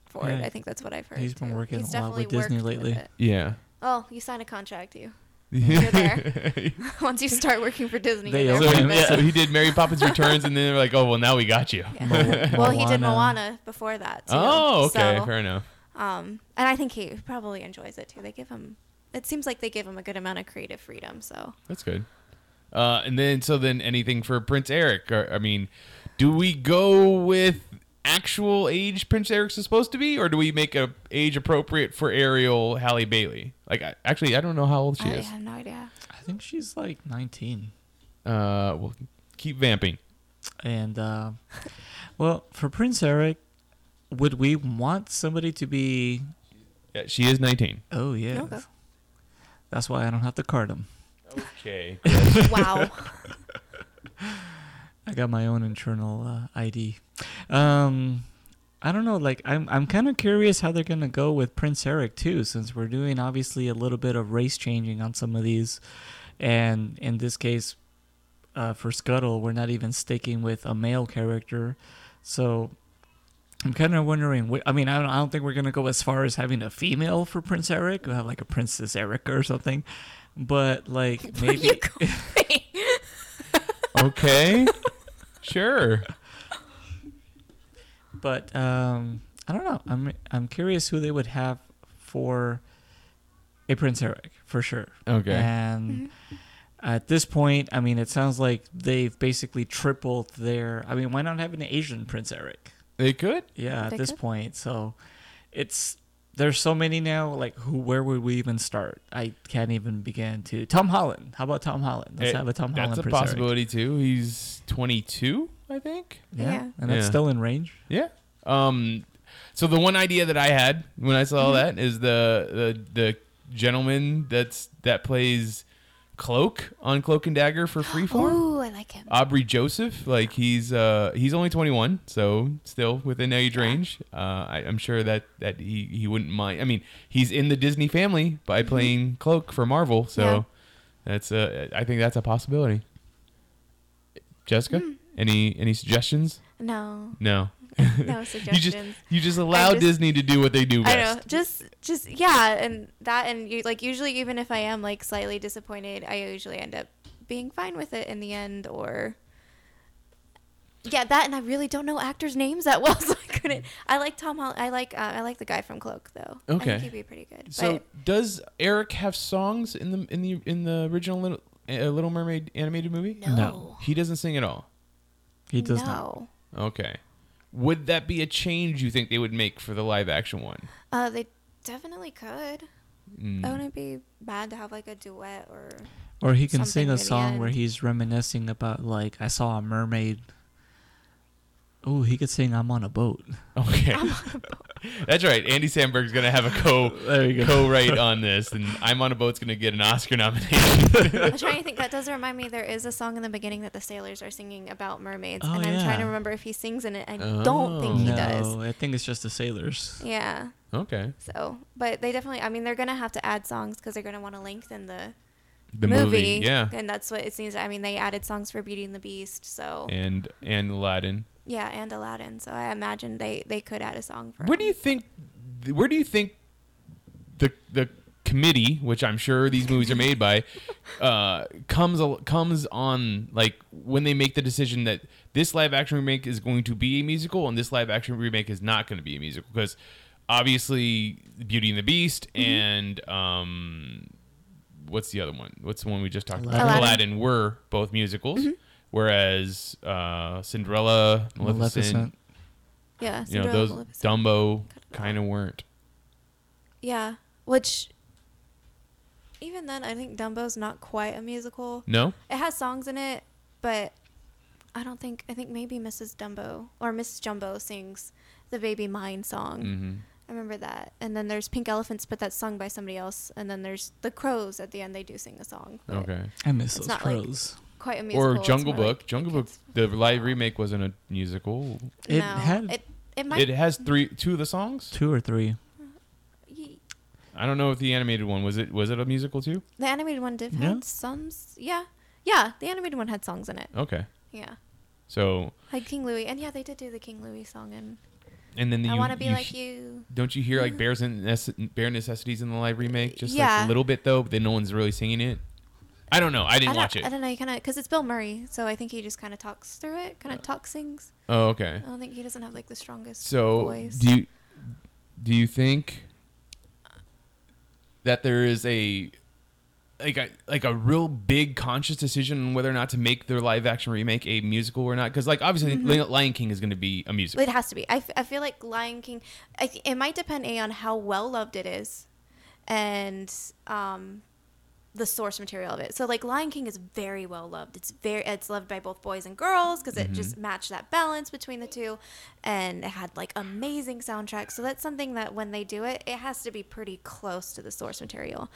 for it. I think that's what I've heard. He's been too. working He's a lot with Disney worked with lately. Yeah. Oh, you signed a contract, you. You're <laughs> there. <laughs> Once you start working for Disney, They you're So there own he, for a him, bit. so he did Mary Poppins Returns, and then they're like, "Oh, well, now we got you." Yeah. <laughs> Mo- well, he did Moana. Moana before that too. Oh, okay, So, fair enough. um, and I think he probably enjoys it too. They give him. It seems like they give him a good amount of creative freedom. So That's good. Uh, and then, so then, anything for Prince Eric? Or, I mean, do we go with actual age Prince Eric's supposed to be, or do we make a age appropriate for Ariel Halle Bailey? Like, I, actually, I don't know how old she I is. have no idea. I think she's like 19. Uh, well, keep vamping. And, uh, well, for Prince Eric, would we want somebody to be. Yeah, she is 19. Oh, yeah. Okay. That's why I don't have to card him. Okay. <laughs> wow. <laughs> I got my own internal uh, ID. Um, I don't know. Like, I'm I'm kind of curious how they're gonna go with Prince Eric too, since we're doing obviously a little bit of race changing on some of these, and in this case, uh, for Scuttle, we're not even sticking with a male character, so. I'm kind of wondering. I mean, I don't. I don't think we're gonna go as far as having a female for Prince Eric. We'll have like a Princess Erica or something, but like <laughs> Where are maybe. you <laughs> <laughs> okay. Sure. But um, I don't know. I'm I'm curious who they would have for a Prince Eric for sure. Okay. And at this point, I mean, it sounds like they've basically tripled their. I mean, why not have an Asian Prince Eric? They could. Yeah, They at this could. point, so it's there's so many now. Like, who? Where would we even start? I can't even begin to. Tom Holland. How about Tom Holland? Let's Eh, have a Tom Holland. That's a Prince Eric. possibility too. He's 22, I think. Yeah, Yeah. and that's Yeah. still in range. Yeah. Um. So the one idea that I had when I saw that is the the the gentleman that's that plays Cloak on Cloak and Dagger for Freeform. Ooh, I like him. Aubrey Joseph, like he's uh he's only 21, so still within age range. Uh, I, I'm sure that that he he wouldn't mind. I mean, he's in the Disney family by playing Cloak for Marvel, so Yeah. that's uh I think that's a possibility. Jessica, any any suggestions? No, No. <laughs> no <laughs> suggestions. You just you just allow just- Disney to do what they do best. I know, just, just yeah, and that, and you like usually, even if I am like slightly disappointed, I usually end up being fine with it in the end, or yeah, that, and I really don't know actors' names that well, <laughs> so I couldn't. I like Tom Holland. I like, uh, I like the guy from Cloak though. I Okay. think he'd be pretty good. So but does Eric have songs in the in the in the original Little, uh, Little Mermaid animated movie? no, No. He doesn't sing at all. He does no. not. Okay. Would that be a change you think they would make for the live action one? Uh, they definitely could. Mm. It wouldn't be bad to have like a duet or. Or he can sing a song where he's reminiscing about like I saw a mermaid. Oh, he could sing "I'm on a boat." Okay. That's right. Andy Samberg's gonna have a co <laughs> There you go. co-write on this, and I'm on a boat's gonna get an Oscar nomination. I'm trying to think. That does remind me. There is a song in the beginning that the sailors are singing about mermaids, Oh, and I'm trying to remember if he sings in it. I oh, don't think he no, does. I think it's just the sailors. Yeah. okay. So, but they definitely. I mean, they're gonna have to add songs because they're gonna want to lengthen the, The movie, yeah, and that's what it seems. I mean, they added songs for Beauty and the Beast, so and and Aladdin. Yeah, and Aladdin. So I imagine they they could add a song for. Where do you think? Where do you think the the committee, which I'm sure these movies are made by, <laughs> uh, comes comes on like when they make the decision that this live action remake is going to be a musical and this live action remake is not going to be a musical because obviously Beauty and the Beast Mm-hmm. and um, what's the other one? What's the one we just talked about? Aladdin. Aladdin were both musicals, Mm-hmm. Whereas uh, Cinderella, Maleficent, Maleficent. Yeah, you know Cinderella, those Maleficent. Dumbo kind of weren't. Yeah, which even then, I think Dumbo's not quite a musical. No. It has songs in it, but I don't think. I think maybe Mrs. Dumbo or Mrs. Jumbo sings the "Baby Mine" song. Mm-hmm. I remember that. And then there's Pink Elephants, but that's sung by somebody else. And then there's the Crows at the end. They do sing a song. Okay. I miss those not like- crows. Quite a musical. Or Jungle Book. like Jungle Book. The live remake wasn't a musical. It No, had it. It might. It has three, two of the songs. two or three. Uh, I don't know if the animated one was it. Was it a musical too? the animated one did Yeah. have some. s- Yeah, yeah. The animated one had songs in it. Okay. Yeah, So like King Louis, and yeah, they did do the King Louis song. And and then the, I want to be you like you. Don't you hear like mm. Bears and Nece- Bare Necessities in the live remake? Just like a little bit though. But then no one's really singing it. I don't know. I I didn't don't, watch it. I don't know. He kind of because it's Bill Murray, so I think he just kind of talks through it, kind of talk sings. Oh, okay. I don't think he doesn't have like the strongest So voice. do you do you think that there is a like a like a real big conscious decision on whether or not to make their live action remake a musical or not? Because like obviously Mm-hmm. Lion King is going to be a musical. It has to be. I, f- I feel like Lion King. I th- it might depend a on how well loved it is, and um, the source material of it. So like Lion King is very well loved. It's very it's loved by both boys and girls because it just matched that balance between the two, and it had like amazing soundtrack. So that's something that when they do it, it has to be pretty close to the source material.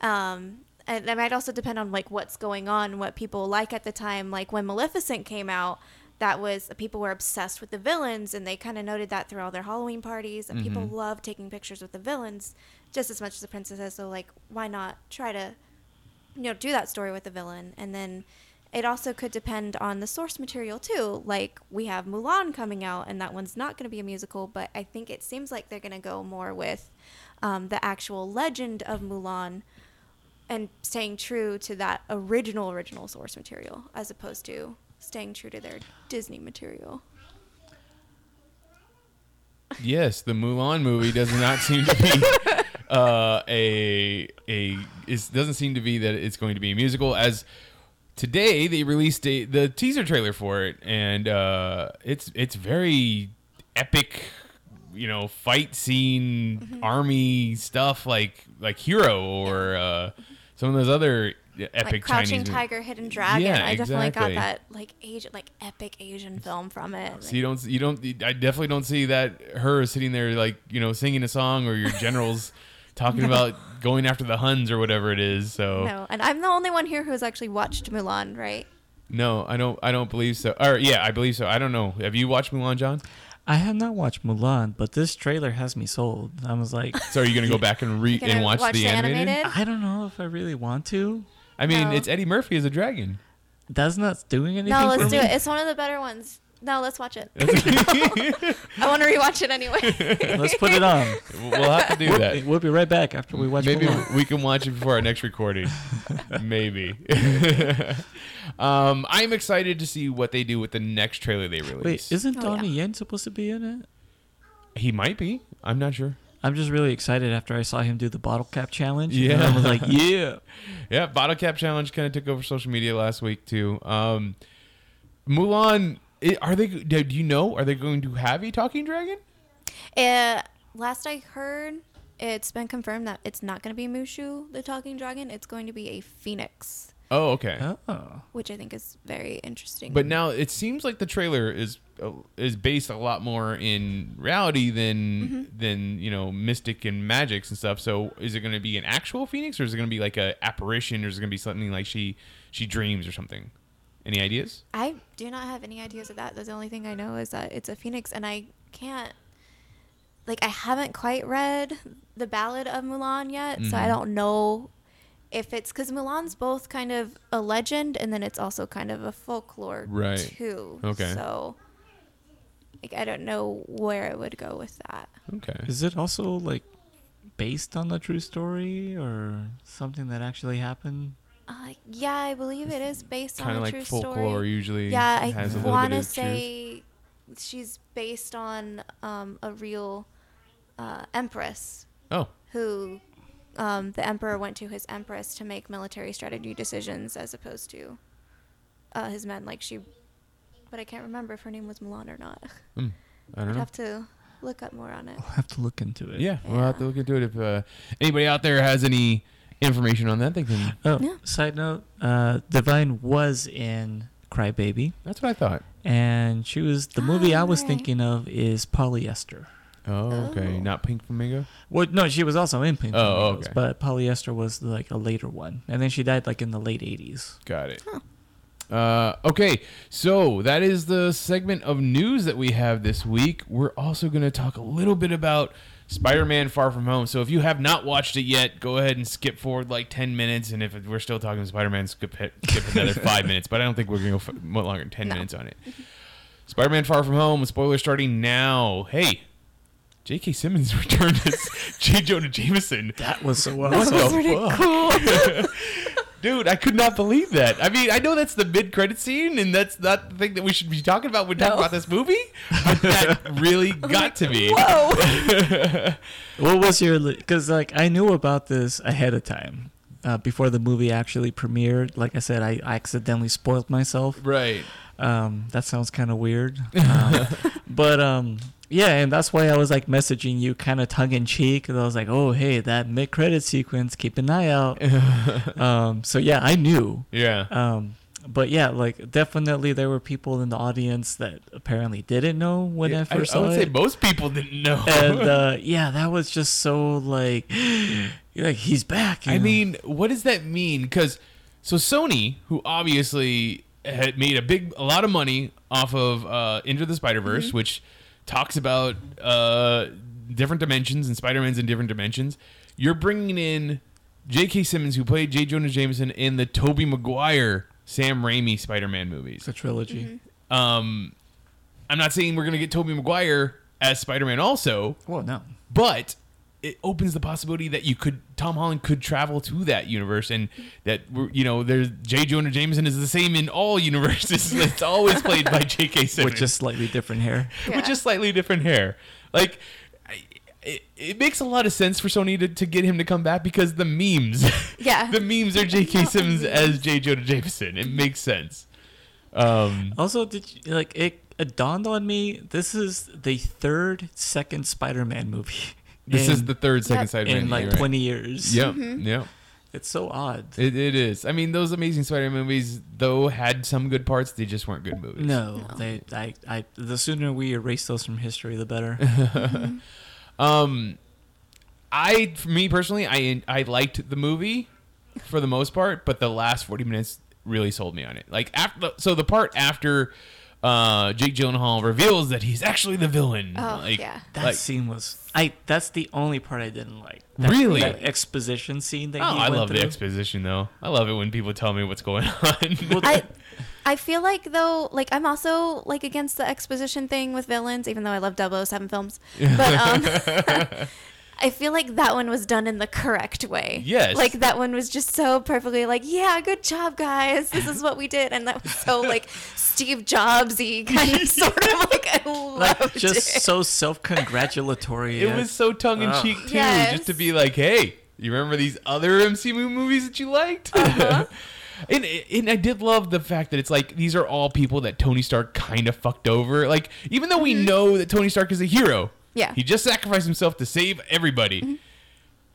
Um, and that might also depend on like what's going on, what people like at the time. Like when Maleficent came out, that was people were obsessed with the villains, and they kind of noted that through all their Halloween parties. And people love taking pictures with the villains just as much as the princesses. So like, why not try to, you know, do that story with the villain? And then it also could depend on the source material too. Like we have Mulan coming out, and that one's not going to be a musical, but I think it seems like they're going to go more with um, the actual legend of Mulan and staying true to that original original source material as opposed to staying true to their Disney material. yes, the Mulan movie does not seem to be <laughs> uh, a a it doesn't seem to be that it's going to be a musical. As today they released a, the teaser trailer for it, and uh, it's it's very epic. You know, fight scene, Mm-hmm. army stuff like like Hero or uh, some of those other epic like Crouching Chinese. Tiger, Hidden Dragon. Yeah, I definitely exactly. got that like Asian, like epic Asian film from it. So you don't, you don't, I definitely don't see that her sitting there like you know singing a song or your generals <laughs> talking <laughs> about going after the Huns or whatever it is. So no, and I'm the only one here who has actually watched Mulan, right? no, I don't, I don't believe so. Or yeah, I believe so. I don't know. Have you watched Mulan, John? I have not watched Mulan, but this trailer has me sold. I was like, <laughs> So are you gonna go <laughs> back and read and watch, the, animated? I don't know if I really want to. I mean, No. it's Eddie Murphy as a dragon. That's not doing anything. No, let's do me. it. It's one of the better ones. No, let's watch it. <laughs> I want to rewatch it anyway. Let's put it on. we'll have to do We'll, that. we'll be right back after we watch it. Maybe Mulan. we can watch it before our next recording. <laughs> Maybe. <laughs> um, I'm excited to see what they do with the next trailer they release. Wait, isn't Oh, Donnie yeah. Yen supposed to be in it? he might be. I'm not sure. I'm just really excited after I saw him do the bottle cap challenge. Yeah. And I was like, yeah. Yeah, bottle cap challenge kind of took over social media last week too. Um, Mulan, i- are they? Do do you know? Are they going to have a talking dragon? Uh, last I heard, it's been confirmed that it's not going to be Mushu, the talking dragon. It's going to be a phoenix, Oh, okay. Oh. which I think is very interesting. But now it seems like the trailer is uh, is based a lot more in reality than than you know mystic and magics and stuff. So is it going to be an actual phoenix, or is it going to be like a apparition, or is it going to be something like she she dreams or something? Any ideas? I do not have any ideas of that. The only thing I know is that it's a phoenix, and I can't. Like, I haven't quite read the Ballad of Mulan yet, so I Mhm. don't know if it's because Mulan's both kind of a legend and then it's also kind of a folklore Right. too. Okay. So, like, I don't know where it would go with that. Okay. Is it also like based on a true story or something that actually happened? Uh, yeah, I believe it is based Kind on of a like true folklore story. usually. Yeah, I has a want to of truth. say she's based on um, a real uh, empress Oh, who um, the emperor went to his empress to make military strategy decisions as opposed to uh, his men. Like she, but I can't remember if her name was Milan or not. hmm, I <laughs> don't I'd know. have to look up more on it. We'll have to look into it. Yeah, we'll have to look into it. If uh, anybody out there has any information on that, they can. Oh, Yeah. side note, uh, Divine was in Crybaby, That's what I thought. and she was the movie I was right. thinking of is Polyester. Oh, okay. Oh. Not Pink Flamingo. Well, no, she was also in Pink Oh, Flamingos, okay. but Polyester was like a later one, and then she died like in the late '80s. Got it. Uh, okay, so that is the segment of news that we have this week. We're also going to talk a little bit about Spider-Man: Far From Home. So if you have not watched it yet, go ahead and skip forward like ten minutes, and if we're still talking Spider-Man, skip skip another <laughs> five minutes. But I don't think we're going to go f- longer than ten No. minutes on it. Spider-Man: Far From Home. Spoiler starting now. Hey. J.K. Simmons <laughs> returned as J. Jonah Jameson. That was so What awesome. the pretty fuck? <laughs> Dude, I could not believe that. I mean, I know that's the mid-credit scene, and that's not the thing that we should be talking about when talking about this movie. But that <laughs> really got to me. Whoa! <laughs> What was your? Because like I knew about this ahead of time, uh, before the movie actually premiered. Like I said, I, I accidentally spoiled myself. Right. Um, that sounds kind of weird. Um, <laughs> but um, yeah, and that's why I was like messaging you kind of tongue in cheek. Because I was like, oh hey, that mid credit sequence, keep an eye out. <laughs> um, so yeah, I knew. Yeah. Um, but yeah, like definitely there were people in the audience that apparently didn't know when Yeah, I first I, saw would it say most people didn't know. and uh, <laughs> yeah, that was just so like, you're like he's back. I know? mean, what does that mean? Because so Sony, who obviously had made a big, a lot of money off of uh, Into the Spider Verse, which talks about uh, different dimensions and Spider Man's in different dimensions. You're bringing in J.K. Simmons, who played J. Jonah Jameson in the Tobey Maguire, Sam Raimi Spider Man movies. it's a trilogy. Um, I'm not saying we're gonna get Tobey Maguire as Spider Man also, Well, no, but it opens the possibility that you could Tom Holland could travel to that universe and that we're, you know there's J. Jonah Jameson is the same in all universes. <laughs> it's always played by J.K. Simmons, with just slightly different hair. Yeah. with just slightly different hair. Like it, it makes a lot of sense for Sony to, to get him to come back because the memes, <laughs> Yeah. the memes are J.K. <laughs> Simmons as J. Jonah Jameson. It makes sense. Um, Also, did you, like it, it dawned on me? This is the third second Spider-Man movie. This in, is the third second Yep. side in like 20 years. Yep, yep. It's so odd. It, it is. I mean, those Amazing Spider-Man movies, though, had some good parts. They just weren't good movies. No, No. they, I, I, the sooner we erase those from history, the better. <laughs> Um, I, for me personally, I I liked the movie for the most part, but the last forty minutes really sold me on it. Like after, so the part after uh, Jake Gyllenhaal reveals that he's actually the villain. Oh, like, yeah. That like- scene was, I. That's the only part I didn't like. That, Really? that exposition scene that Oh, he I went love the exposition though. I love it when people tell me what's going <laughs> on. <laughs> I I feel like though, like I'm also like against the exposition thing with villains, even though I love 007 films. <laughs> But um, I feel like that one was done in the correct way. Yes. Like that one was just so perfectly like, yeah, good job, guys. This is what we did, and that was so <laughs> like Steve Jobsy kind of <laughs> sort of like I loved like just it. so self-congratulatory. it was so tongue in cheek too, Yes. just to be like, hey, You remember these other MCU movies that you liked? Uh-huh. <laughs> and and I did love the fact that it's like these are all people that Tony Stark kind of fucked over. Like even though we know that Tony Stark is a hero, Mm-hmm. Yeah. Mm-hmm. he just sacrificed himself to save everybody.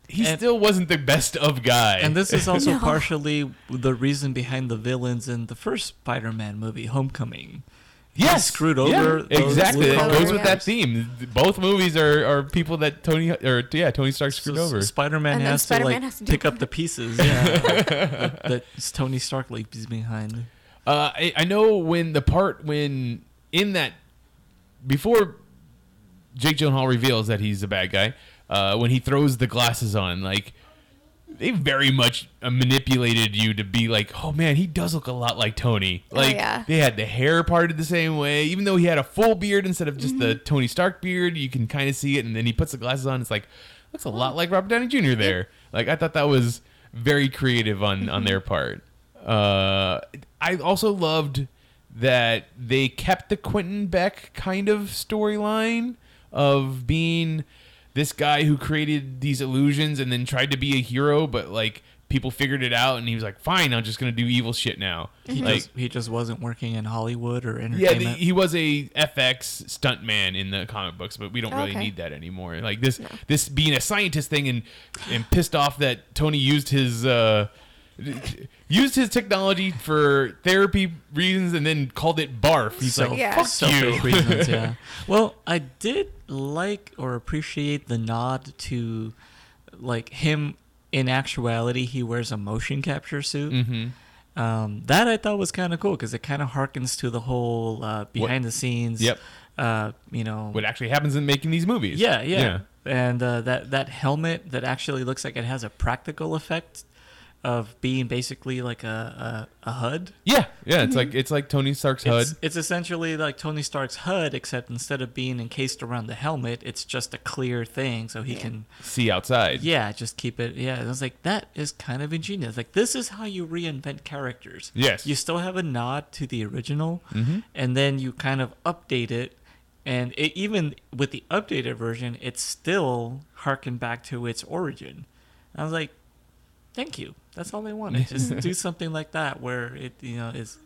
He And- still wasn't the best of guy. And this is also <laughs> No. partially the reason behind the villains in the first Spider-Man movie, Homecoming. He Yes, screwed yeah, over those exactly. It goes with that theme. Both movies are, are people that Tony or yeah Tony Stark screwed So over. Spider-Man has Spider-Man to like has to do pick up the pieces. <laughs> Yeah, that, that Tony Stark leaves behind. Uh, I, I know when the part when in that before Jake Gyllenhaal reveals that he's a bad guy, uh, when he throws the glasses on, like they very much uh, manipulated you to be like, oh man, he does look a lot like Tony. Oh, Like yeah. they had the hair parted the same way, even though he had a full beard instead of just the Tony Stark beard. You can kind of see it, and then he puts the glasses on. It's like looks a lot like Robert Downey Jr. There. Like I thought that was very creative on on their <laughs> part. Uh, I also loved that they kept the Quentin Beck kind of storyline of being this guy who created these illusions and then tried to be a hero, but like people figured it out and he was like, "Fine, I'm just gonna do evil shit now." He Like, just he just wasn't working in Hollywood or yeah, entertainment. the, he was a FX stuntman in the comic books, but we don't really Okay. need that anymore. Like this, this being a scientist thing, and and pissed off that Tony used his uh, used his technology for therapy reasons, and then called it barf. He's Self- like, Yeah. "Fuck selfish you." reasons, yeah. <laughs> Well, I did like or appreciate the nod to like him in actuality he wears a motion capture suit. hmm Um, that I thought was kind of cool because it kind of harkens to the whole uh, behind the scenes. Yep. Uh, you know. What actually happens in making these movies? yeah, yeah. And uh, that that helmet that actually looks like it has a practical effect of being basically like a a, a HUD. yeah, yeah. It's like it's like Tony Stark's HUD. It's, it's essentially like Tony Stark's HUD, except instead of being encased around the helmet, it's just a clear thing, so he can, See outside. yeah, just keep it. Yeah, and I was like, that is kind of ingenious. Like, this is how you reinvent characters. Yes. you still have a nod to the original, Mhm. and then you kind of update it, and it, even with the updated version, it still harken back to its origin. I was like, thank you. That's all I wanted. <laughs> Just do something like that where it, you know, is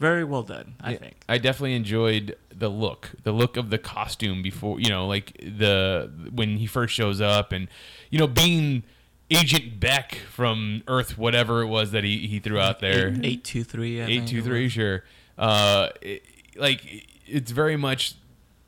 very well done. I Yeah, think. I definitely enjoyed the look, the look of the costume before, you know, like the when he first shows up, and you know, being Agent Beck from Earth, whatever it was that he, he threw out there, Eight, two three. I eight think two three, sure. Uh, it- like it's very much,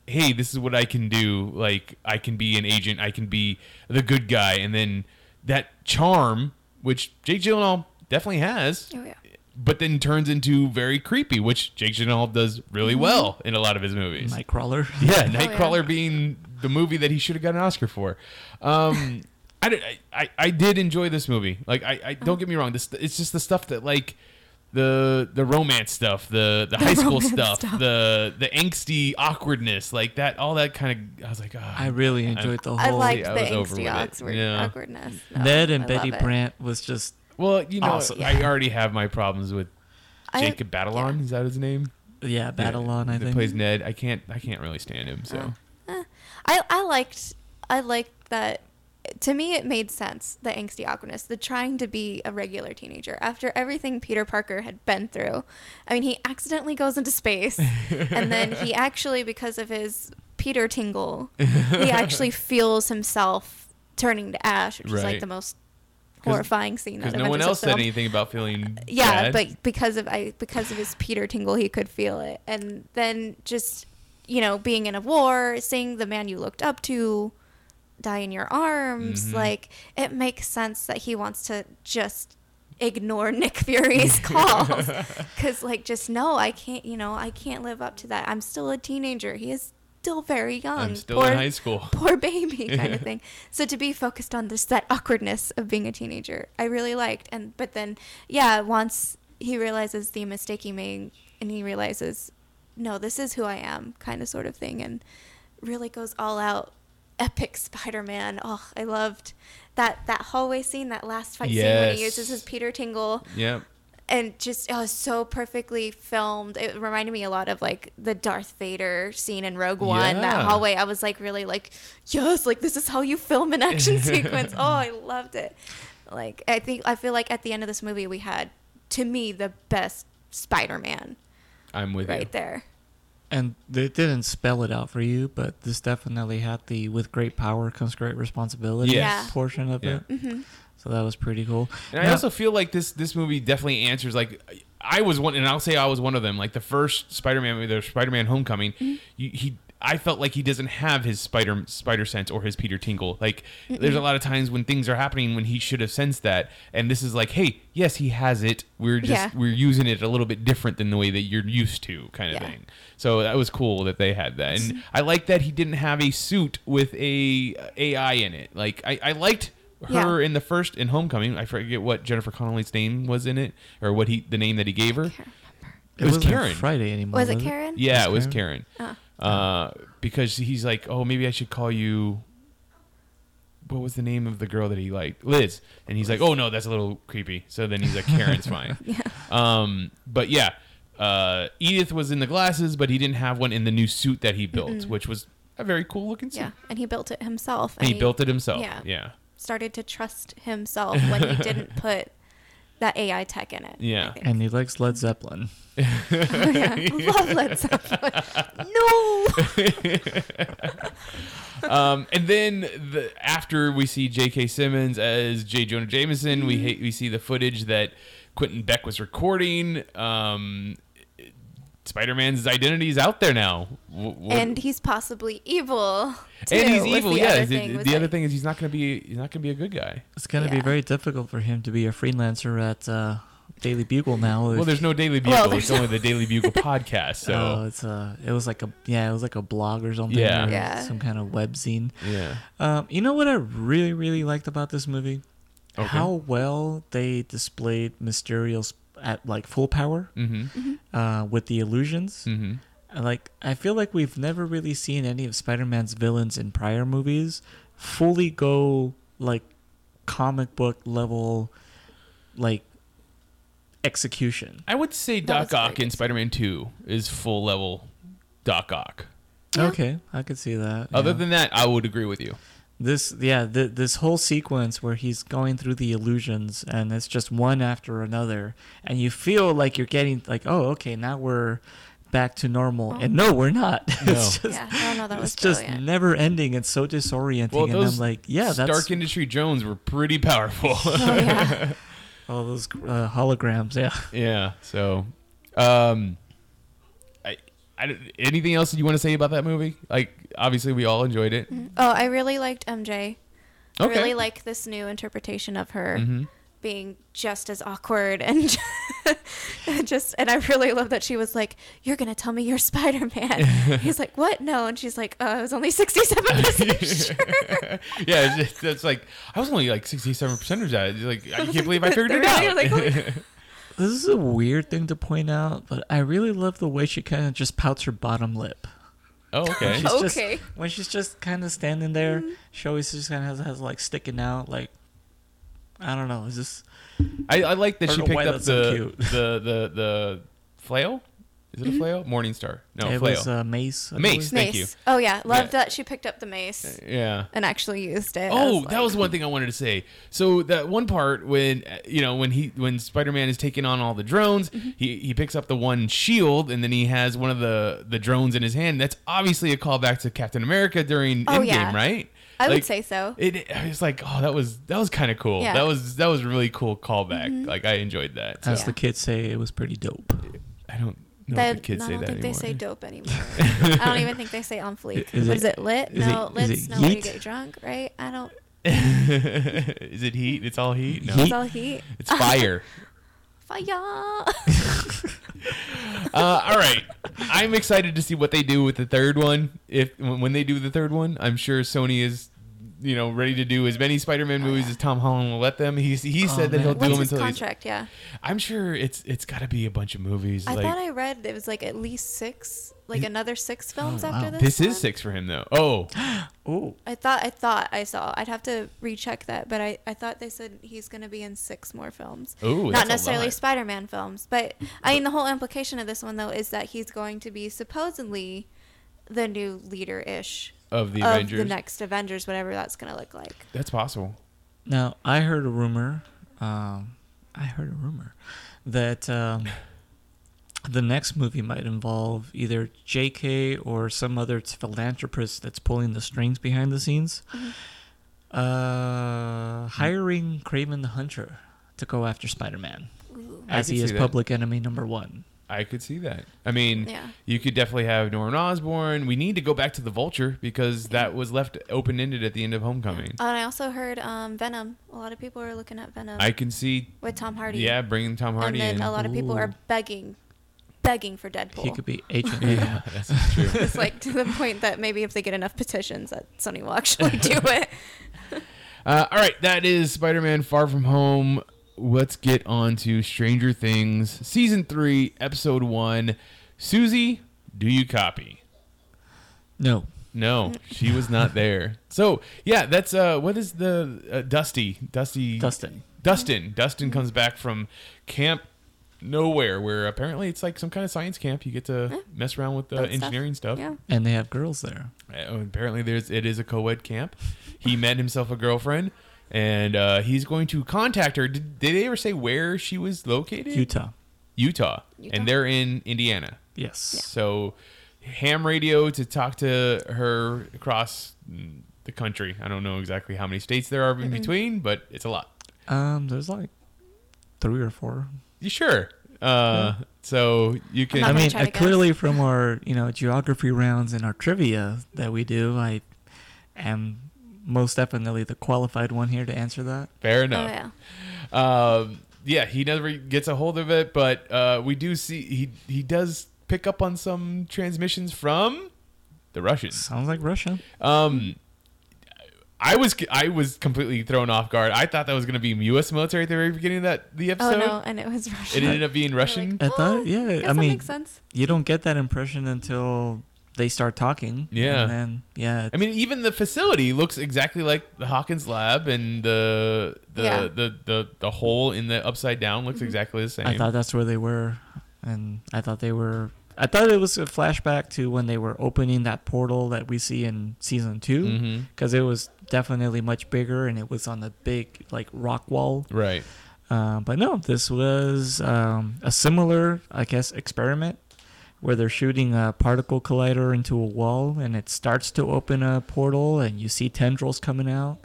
hey, this is what I can do. Like I can be an agent, I can be the good guy, and then that charm, which Jake Gyllenhaal definitely has Oh yeah. but then turns into very creepy, which Jake Gyllenhaal does really Mm-hmm. well in a lot of his movies. Nightcrawler. <laughs> yeah, Oh, yeah. Nightcrawler being the movie that he should have got an Oscar for. Um, <laughs> I, did- I, I, I did enjoy this movie. Like, I, I Uh-huh. don't get me wrong. This it's just the stuff that like the the romance stuff, the the, high school stuff, stuff. the the angsty awkwardness, like that, all that kind of. I was like, oh, I really enjoyed the whole. I liked I the was angsty awkward, Yeah. awkwardness. No, Ned and I Betty. Brant was just Well, you know, Awesome. I already have my problems with I- Jacob Batalon. yeah. Is that his name? yeah, Babylon. I think. plays Ned. I can't. I can't really stand him. So oh. eh, I, I liked I liked that to me it made sense the angsty awkwardness the trying to be a regular teenager after everything peter parker had been through i mean he accidentally goes into space and then he <laughs> actually because of his peter tingle <laughs> he actually feels himself turning to ash which is like the most horrifying scene because that no one else said anything about feeling. Yeah, bad. but because of I because of his Peter tingle, he could feel it, and then just you know being in a war, seeing the man you looked up to die in your arms, Mhm. like it makes sense that he wants to just ignore Nick Fury's <laughs> calls <laughs> because like just no, I can't, you know, I can't live up to that. I'm still a teenager. He is still very young. I'm still Poor- in high school. <laughs> poor baby kind of thing. So to be focused on this that awkwardness of being a teenager, I really liked. And but then yeah, once he realizes the mistake he made and he realizes, no, this is who I am, kind of sort of thing, and really goes all out. Epic Spider-Man. Oh, I loved that that hallway scene, that last fight scene when he Yes. uses his Peter Tingle. Yep. and just it was so perfectly filmed. It reminded me a lot of like the Darth Vader scene in Rogue One. Yeah. That hallway, I was like really like, yes, like this is how you film an action <laughs> sequence. Oh, I loved it. Like I think I feel like at the end of this movie we had, to me, the best Spider-Man I'm with right you. Right there. And they didn't spell it out for you, but this definitely had the "with great power comes great responsibility" Yes. Portion of Yeah. it. Mm-hmm. So that was pretty cool. And I also feel like this this movie definitely answers like I was one, and I'll say I was one of them. Like the first Spider-Man, movie, the Spider-Man Homecoming, you, he I felt like he doesn't have his spider spider sense or his Peter Tingle. Like there's a lot of times when things are happening when he should have sensed that, and this is like, hey, yes, he has it. We're just Yeah. we're using it a little bit different than the way that you're used to, kind of Yeah. thing. So that was cool that they had that, and I like that he didn't have a suit with a AI in it. Like I, I liked her Yeah. in the first in Homecoming. I forget what Jennifer Connelly's name was in it, or what he the name that he gave her. It was wasn't Karen. Friday anymore. Was it Karen? Yeah, it was Was Karen. Oh. Uh, because he's like, oh, maybe I should call you. What was the name of the girl that he liked? Liz. And he's like, oh no, that's a little creepy. So then he's like, Karen's <laughs> fine. Yeah. Um, but yeah, uh, Edith was in the glasses, but he didn't have one in the new suit that he built, which was a very cool looking suit. Yeah, and he built it himself. And he built it himself. Yeah. Yeah. Started to trust himself when he didn't <laughs> put that AI tech in it. Yeah. And he likes Led Zeppelin. <laughs> oh, yeah. <laughs> Love Led Zeppelin. no. um, and then the, after we see J.K. Simmons as J. Jonah Jameson, we ha- we see the footage that Quentin Beck was recording. Um, Spider-Man's identity is out there now, W- what- And he's possibly evil. Too, and he's evil. the Yeah, other the, thing, the was other thing is he's not going to be he's not going to be a good guy. It's gonna be very difficult for him to be a freelancer at uh, Daily Bugle now. Well, there's no Daily Bugle. Well, it's there's only the Daily <laughs> Bugle podcast. So Oh, it's uh, it was like a yeah, it was like a blog or something. Yeah. or Yeah. some kind of web zine. yeah. Um, you know what I really really liked about this movie? Okay. How well they displayed Mysterio's at like full power Mm-hmm. uh, with the illusions. Mm-hmm. Like I feel like we've never really seen any of Spider-Man's villains in prior movies fully go like comic book level like execution. I would say Doc was Ock in. Spider-Man Two is full level Doc Ock. Yeah. Okay, I could see that. Other yeah. than that, I would agree with you. This yeah th- this whole sequence where he's going through the illusions and it's just one after another and you feel like you're getting like oh okay now we're back to normal and no we're not <laughs> it's just Yeah, I don't know. That was it's just never ending it's so disorienting Well, and those i'm like yeah that's Stark Industry drones were pretty powerful. <laughs> oh, yeah. <laughs> all those uh, holograms yeah yeah. So, um, I, I, anything else you want to say about that movie? Like, obviously, we all enjoyed it. Oh, I really liked MJ. I Okay. really like this new interpretation of her Mm-hmm. being just as awkward and <laughs> just and I really love that she was like, "You're gonna tell me you're <laughs> Spider Man." He's like, "What? No," and she's like, uh, "I was only sixty seven percent <laughs> sure." yeah, it's, just- it's like I was only like sixty-seven percent of that. It's like I can't believe I figured it Really? out. Like, oh, this is a weird thing to point out but i really love the way she kind of just pouts her bottom lip oh, <laughs> okay. She's just- Okay. when she's just kind of standing there, mm-hmm. she always just kind of has, has like sticking out. Like I don't know. Is this I, I like that she picked up that's so the, the the the flail. Is it a flail? Morning Star. No, it flail. was uh, mace? I Mace. believe. Thank mace. you. Oh yeah, loved Yeah. that she picked up the mace yeah. and actually used it. I Oh, like, that was one thing I wanted to say. So that one part when uh, you know when he when Spider Man is taking on all the drones, Mm-hmm. he he picks up the one shield and then he has one of the the drones in his hand. That's obviously a callback to Captain America during Oh, Endgame, yeah. right? I would say so. It, it's like oh that was that was kind of cool. Yeah. Mm-hmm. That was that was a really cool callback. Like I enjoyed that. So As the kids say, it was pretty dope. I don't That- if the kids I don't think anymore. they say dope anymore. <laughs> I don't even think they say on fleek. Is is it- it lit? is no, it- is lit's it no way to yeet? get drunk, right? I don't. <laughs> is it heat? It's all heat. No, Heat? It's all heat. <laughs> it's fire. Fire. uh, all right, I'm excited to see what they do with the third one. If when they do the third one, I'm sure Sony is you know, ready to do as many Spider-Man oh, movies yeah. as Tom Holland will let them. He's he Oh, said that he'll do What's them his until he's. contract? Yeah. I'm sure it's it's got to be a bunch of movies. I like thought I read it was like at least six, like another six oh, films Oh, after wow. this. this one. is six for him though. Oh, Oh, <gasps> I thought I thought I saw. I'd have to recheck that, but I, I thought they said he's going to be in six more films. That's not necessarily. Spider-Man films, but I mean the whole implication of this one though is that he's going to be supposedly the new leader-ish of the of Avengers. the next Avengers, whatever that's going to look like. That's possible. now I heard a rumor. Um, I heard a rumor that um, <laughs> the next movie might involve either J.K. or some other philanthropist that's pulling the strings behind the scenes, uh, hiring Kraven the Hunter to go after Spider-Man, Ooh. As he is that. public enemy number one. I could see that. I mean, Yeah. you could definitely have Norman Osborn. We need to go back to the Vulture because that was left open ended at the end of Homecoming. Oh, and I also heard um, Venom. A lot of people are looking at Venom I can see, with Tom Hardy. yeah, bringing Tom Hardy and then in. a lot of people are begging, begging for Deadpool. He could be Agent <laughs> yeah, that's true. <laughs> it's like to the point that maybe if they get enough petitions, that Sony will actually do <laughs> it. Uh, all right, that is Spider-Man: Far From Home. Let's get on to Stranger Things, season three, episode one. Suzie, do you copy? No, No, she was not there. <laughs> So yeah, that's uh, what is the uh, Dusty? Dusty. Dustin. Dustin. Dustin comes back from camp nowhere, where apparently it's like some kind of science camp. You get to mess around with uh, Build stuff. engineering stuff. Yeah. and they have girls there. Uh, apparently, there's it is a co-ed camp. He met himself a girlfriend, and uh, he's going to contact her. Did, did they ever say where she was located? Utah. Utah, Utah. and they're in Indiana. Yes. So, ham radio to talk to her across the country. I don't know exactly how many states there are in between, but it's a lot. Um, there's like three or four. You sure? Uh, so you can. I'm I not gonna mean, uh, clearly from our you know geography rounds and our trivia that we do, I am most definitely the qualified one here to answer that. fair Oh enough. yeah. Um, yeah, he never gets a hold of it, but uh, we do see he he does pick up on some transmissions from the Russians. Sounds like Russia. Um, I was I was completely thrown off guard. I thought that was going to be U.S. military at the very beginning of that the episode. Oh no, and it was Russian. It ended up being Russian. I thought, Oh, yeah. Guess I that mean, makes sense. you don't get that impression until they start talking. Yeah. And then, yeah. I mean, even the facility looks exactly like the Hawkins lab, and the the Yeah. the, the, the hole in the upside down looks exactly the same. I thought that's where they were, and I thought they were. I thought it was a flashback to when they were opening that portal that we see in season two, because it was definitely much bigger and it was on the big like rock wall. right. Uh, but no, this was um, a similar, I guess, experiment where they're shooting a particle collider into a wall and it starts to open a portal and you see tendrils coming out.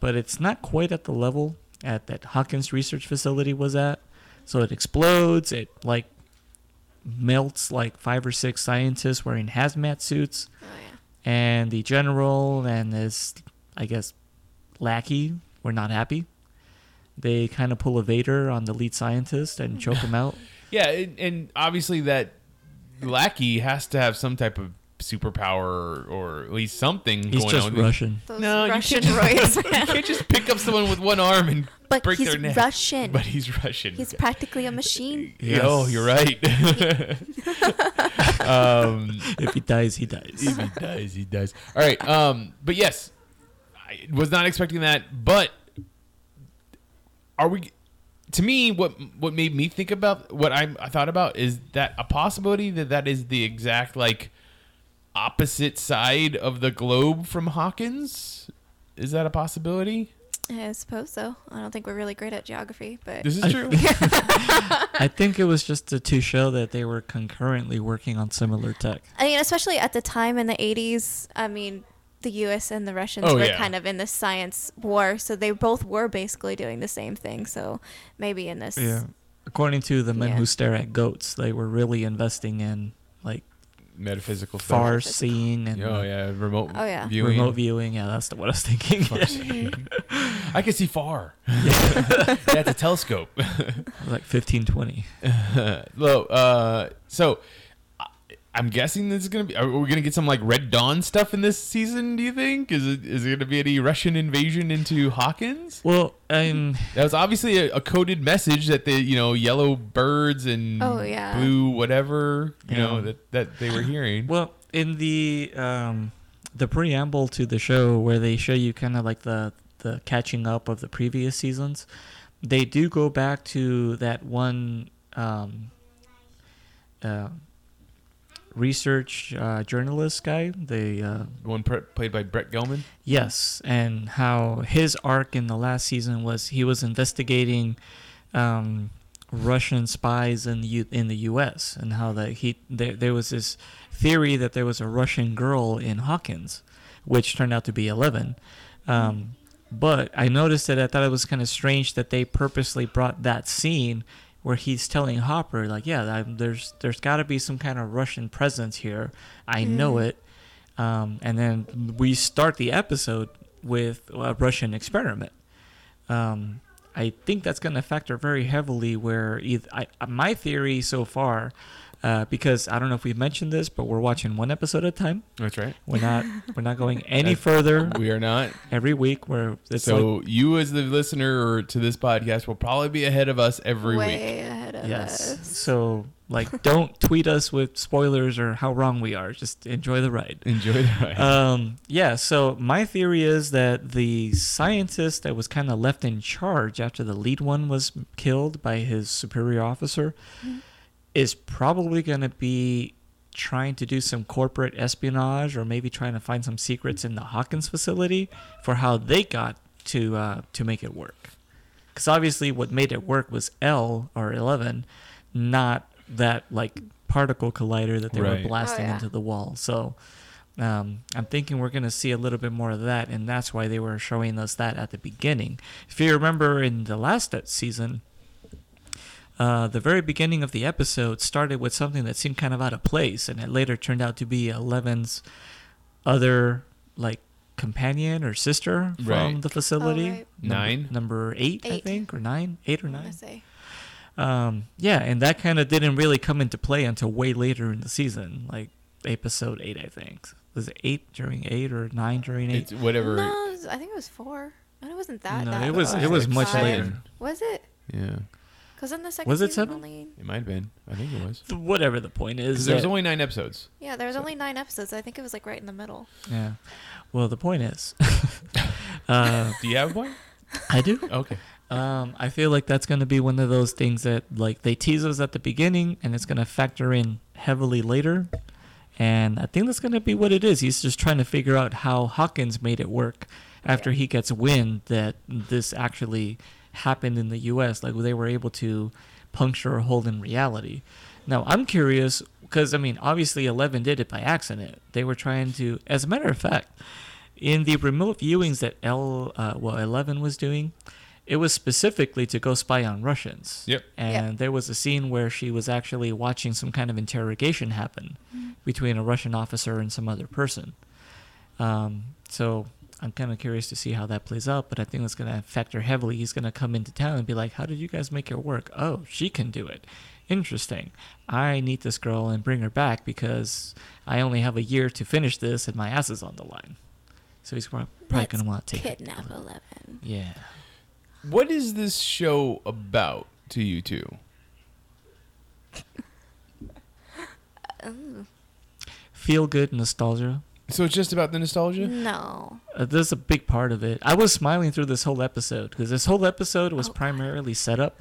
But it's not quite at the level at that Hawkins research facility was at. So it explodes, it like melts like five or six scientists wearing hazmat suits Oh yeah. and the general and this i guess lackey were not happy they kind of pull a vader on the lead scientist and choke <laughs> him out Yeah, and, and obviously that lackey has to have some type of superpower or, or at least something he's going just on. russian Those No, you Russian can't roids. <laughs> you can't just pick up someone with one arm and but break he's their neck. Russian. But he's Russian. he's practically a machine. <laughs> Oh, you're right. <laughs> um, if he dies he dies if he dies, he dies. All right. Um, but yes, I was not expecting that. But are we? To me, what what made me think about what I, I thought about is that a possibility that that is the exact like opposite side of the globe from Hawkins. Is that a possibility? I suppose so. I don't think we're really great at geography, but This is I- true. <laughs> <laughs> i think it was just to, to show that they were concurrently working on similar tech I mean, especially at the time in the 80s, I mean, the US and the Russians Oh, were yeah. kind of in this science war, so they both were basically doing the same thing. So maybe in this yeah. according to the men Yeah. who stare at goats they were really investing in like Metaphysical stuff. far seeing and Oh yeah, remote. Oh, yeah. viewing. remote viewing yeah that's what i was thinking <laughs> I can see far. <laughs> That's a telescope. <laughs> like 15 20 Well, uh, so I'm guessing this is gonna be. Are we gonna get some like Red Dawn stuff in this season? Do you think? Is it is it gonna be any Russian invasion into Hawkins? Well, um, That was obviously a, a coded message that the you know yellow birds and Oh, yeah. blue whatever you know that that they were hearing. well, in the um, the preamble to the show where they show you kind of like the the catching up of the previous seasons, they do go back to that one um, uh, research uh, journalist guy. The uh, The one pre- played by Brett Gelman. Yes, and how his arc in the last season was he was investigating um, Russian spies in the U- in the U.S. and how that he there there was this theory that there was a Russian girl in Hawkins, which turned out to be Eleven. Um, but I noticed that I thought it was kind of strange that they purposely brought that scene where he's telling Hopper like, yeah, I, there's there's got to be some kind of Russian presence here. I know it. Um, and then we start the episode with a Russian experiment. Um, I think that's going to factor very heavily where either, I, my theory so far, uh, because I don't know if we've mentioned this, but we're watching one episode at a time. That's right. We're not we're not going <laughs> any further We are not. every week. Where it's like, So you, as the listener to this podcast, will probably be ahead of us every Way week. ahead of yes. us. So like, <laughs> don't tweet us with spoilers or how wrong we are. Just enjoy the ride. Enjoy the ride. Um, yeah, so my theory is that the scientist that was kind of left in charge after the lead one was killed by his superior officer is probably going to be trying to do some corporate espionage or maybe trying to find some secrets in the Hawkins facility for how they got to uh, to make it work. Because obviously, what made it work was El or eleven, not that like particle collider that they Right. were blasting Oh, yeah. into the wall. So um, I'm thinking we're going to see a little bit more of that, and that's why they were showing us that at the beginning. If you remember in the last season, uh, the very beginning of the episode started with something that seemed kind of out of place, and it later turned out to be Eleven's other like companion or sister from Right. the facility. Oh, right. Number- Nine? number eight, I think, or nine, eight or I wanna nine. say. Um, yeah, and that kind of didn't really come into play until way later in the season, like episode eight, I think. Was it eight during eight or nine during eight? It's whatever. No, I think it was four. And it wasn't that. No, that it was- far. it was much Five. later. Was it? Yeah, Because in the second Was it season seven? only. it might have been. I think it was. Whatever the point is, Because there's that- only nine episodes. Yeah, there was only nine episodes. I think it was like right in the middle. yeah. Well, the point is, <laughs> <laughs> uh, Do you have one? I do. Okay. Um, I feel like that's going to be one of those things that like they tease us at the beginning, and it's going to factor in heavily later. And I think that's going to be what it is. He's just trying to figure out how Hawkins made it work after Yeah. he gets wind that this actually happened in the U.S. Like they were able to puncture a hole in reality. Now I'm curious because I mean, obviously Eleven did it by accident. They were trying to, as a matter of fact, in the remote viewings that El, uh, well, Eleven was doing, it was specifically to go spy on Russians. Yep. And there was a scene where she was actually watching some kind of interrogation happen between a Russian officer and some other person. Um, so I'm kind of curious to see how that plays out, but I think that's going to factor heavily. He's going to come into town and be like, How did you guys make it work? Oh, she can do it. Interesting. I need this girl and bring her back because I only have a year to finish this and my ass is on the line. So he's probably going to want to take it. Kidnap Eleven. Yeah. What is this show about to you two? <laughs> Feel good nostalgia. So it's just about the nostalgia? No. Uh, this is a big part of it. I was smiling through this whole episode because this whole episode was Oh. primarily setup,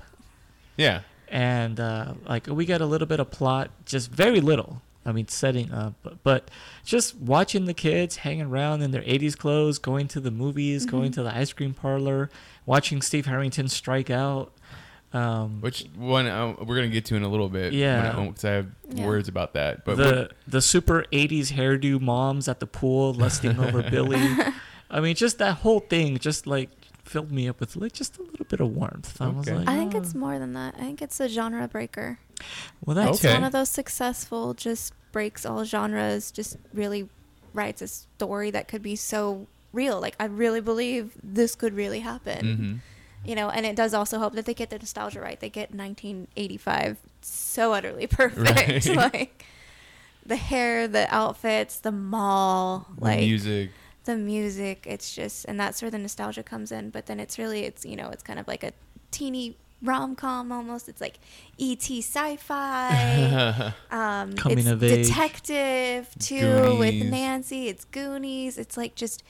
Yeah. and uh, like we got a little bit of plot, just very little. I mean, setting up, but, but just watching the kids hanging around in their '80s clothes, going to the movies, going Mm-hmm. to the ice cream parlor, watching Steve Harrington strike out. Um, Which one uh, we're gonna get to in a little bit. Yeah. Because I have Yeah. words about that. But the the super 80s hairdo moms at the pool lusting over <laughs> Billy. I mean, just that whole thing just like filled me up with like just a little bit of warmth. I was Okay. like, I think "Oh." it's more than that. I think it's a genre breaker. well, that's Okay. one of those successful, just breaks all genres, just really writes a story that could be so real. Like, I really believe this could really happen. Mhm. You know, and it does also help that they get the nostalgia right. They get 1985 so utterly <laughs> perfect. Right. <laughs> like, the hair, the outfits, the mall, like the music. the music it's just and that's where the nostalgia comes in but then it's really it's you know it's kind of like a teeny rom-com almost it's like et sci-fi <laughs> um Coming it's of age. detective too with nancy it's goonies it's like just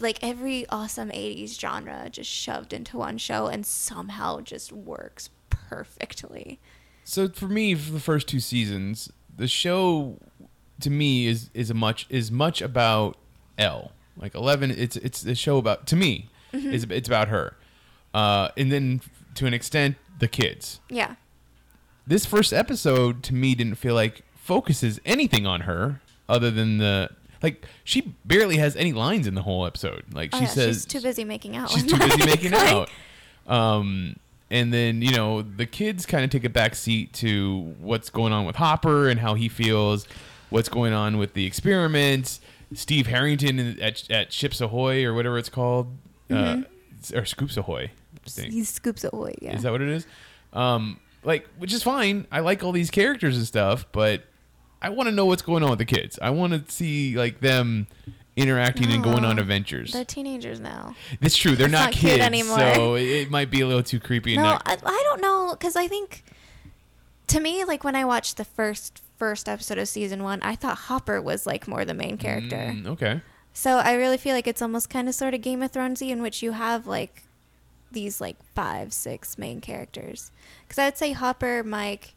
like every awesome 80s genre just shoved into one show and somehow just works perfectly So for me, for the first two seasons, the show to me is is a much is much about El. Like Eleven, it's it's a show about to me Mm-hmm. is it's about her, uh, and then to an extent the kids. yeah This first episode to me didn't feel like focuses anything on her other than the like she barely has any lines in the whole episode. Like oh, she yeah, says she's too busy making out she's too busy <laughs> making out. Um, and then you know the kids kind of take a back seat to what's going on with Hopper and how he feels, what's going on with the experiments. Steve Harrington at at Ships Ahoy or whatever it's called, uh, or Scoops Ahoy. I think. he scoops Ahoy. yeah Is that what it is? Um, like, which is fine. I like all these characters and stuff, but I want to know what's going on with the kids. I want to see like them interacting and going on adventures. they're teenagers now It's true. They're It's not, not kids, anymore. so it, it might be a little too creepy. No, not, I, I don't know because I think to me, like when I watched the first first episode of season one, I thought Hopper was like more the main character. Mm, okay. So I really feel like it's almost kind of sort of Game of Thronesy in which you have like these like five, six main characters. Because I would say Hopper, Mike,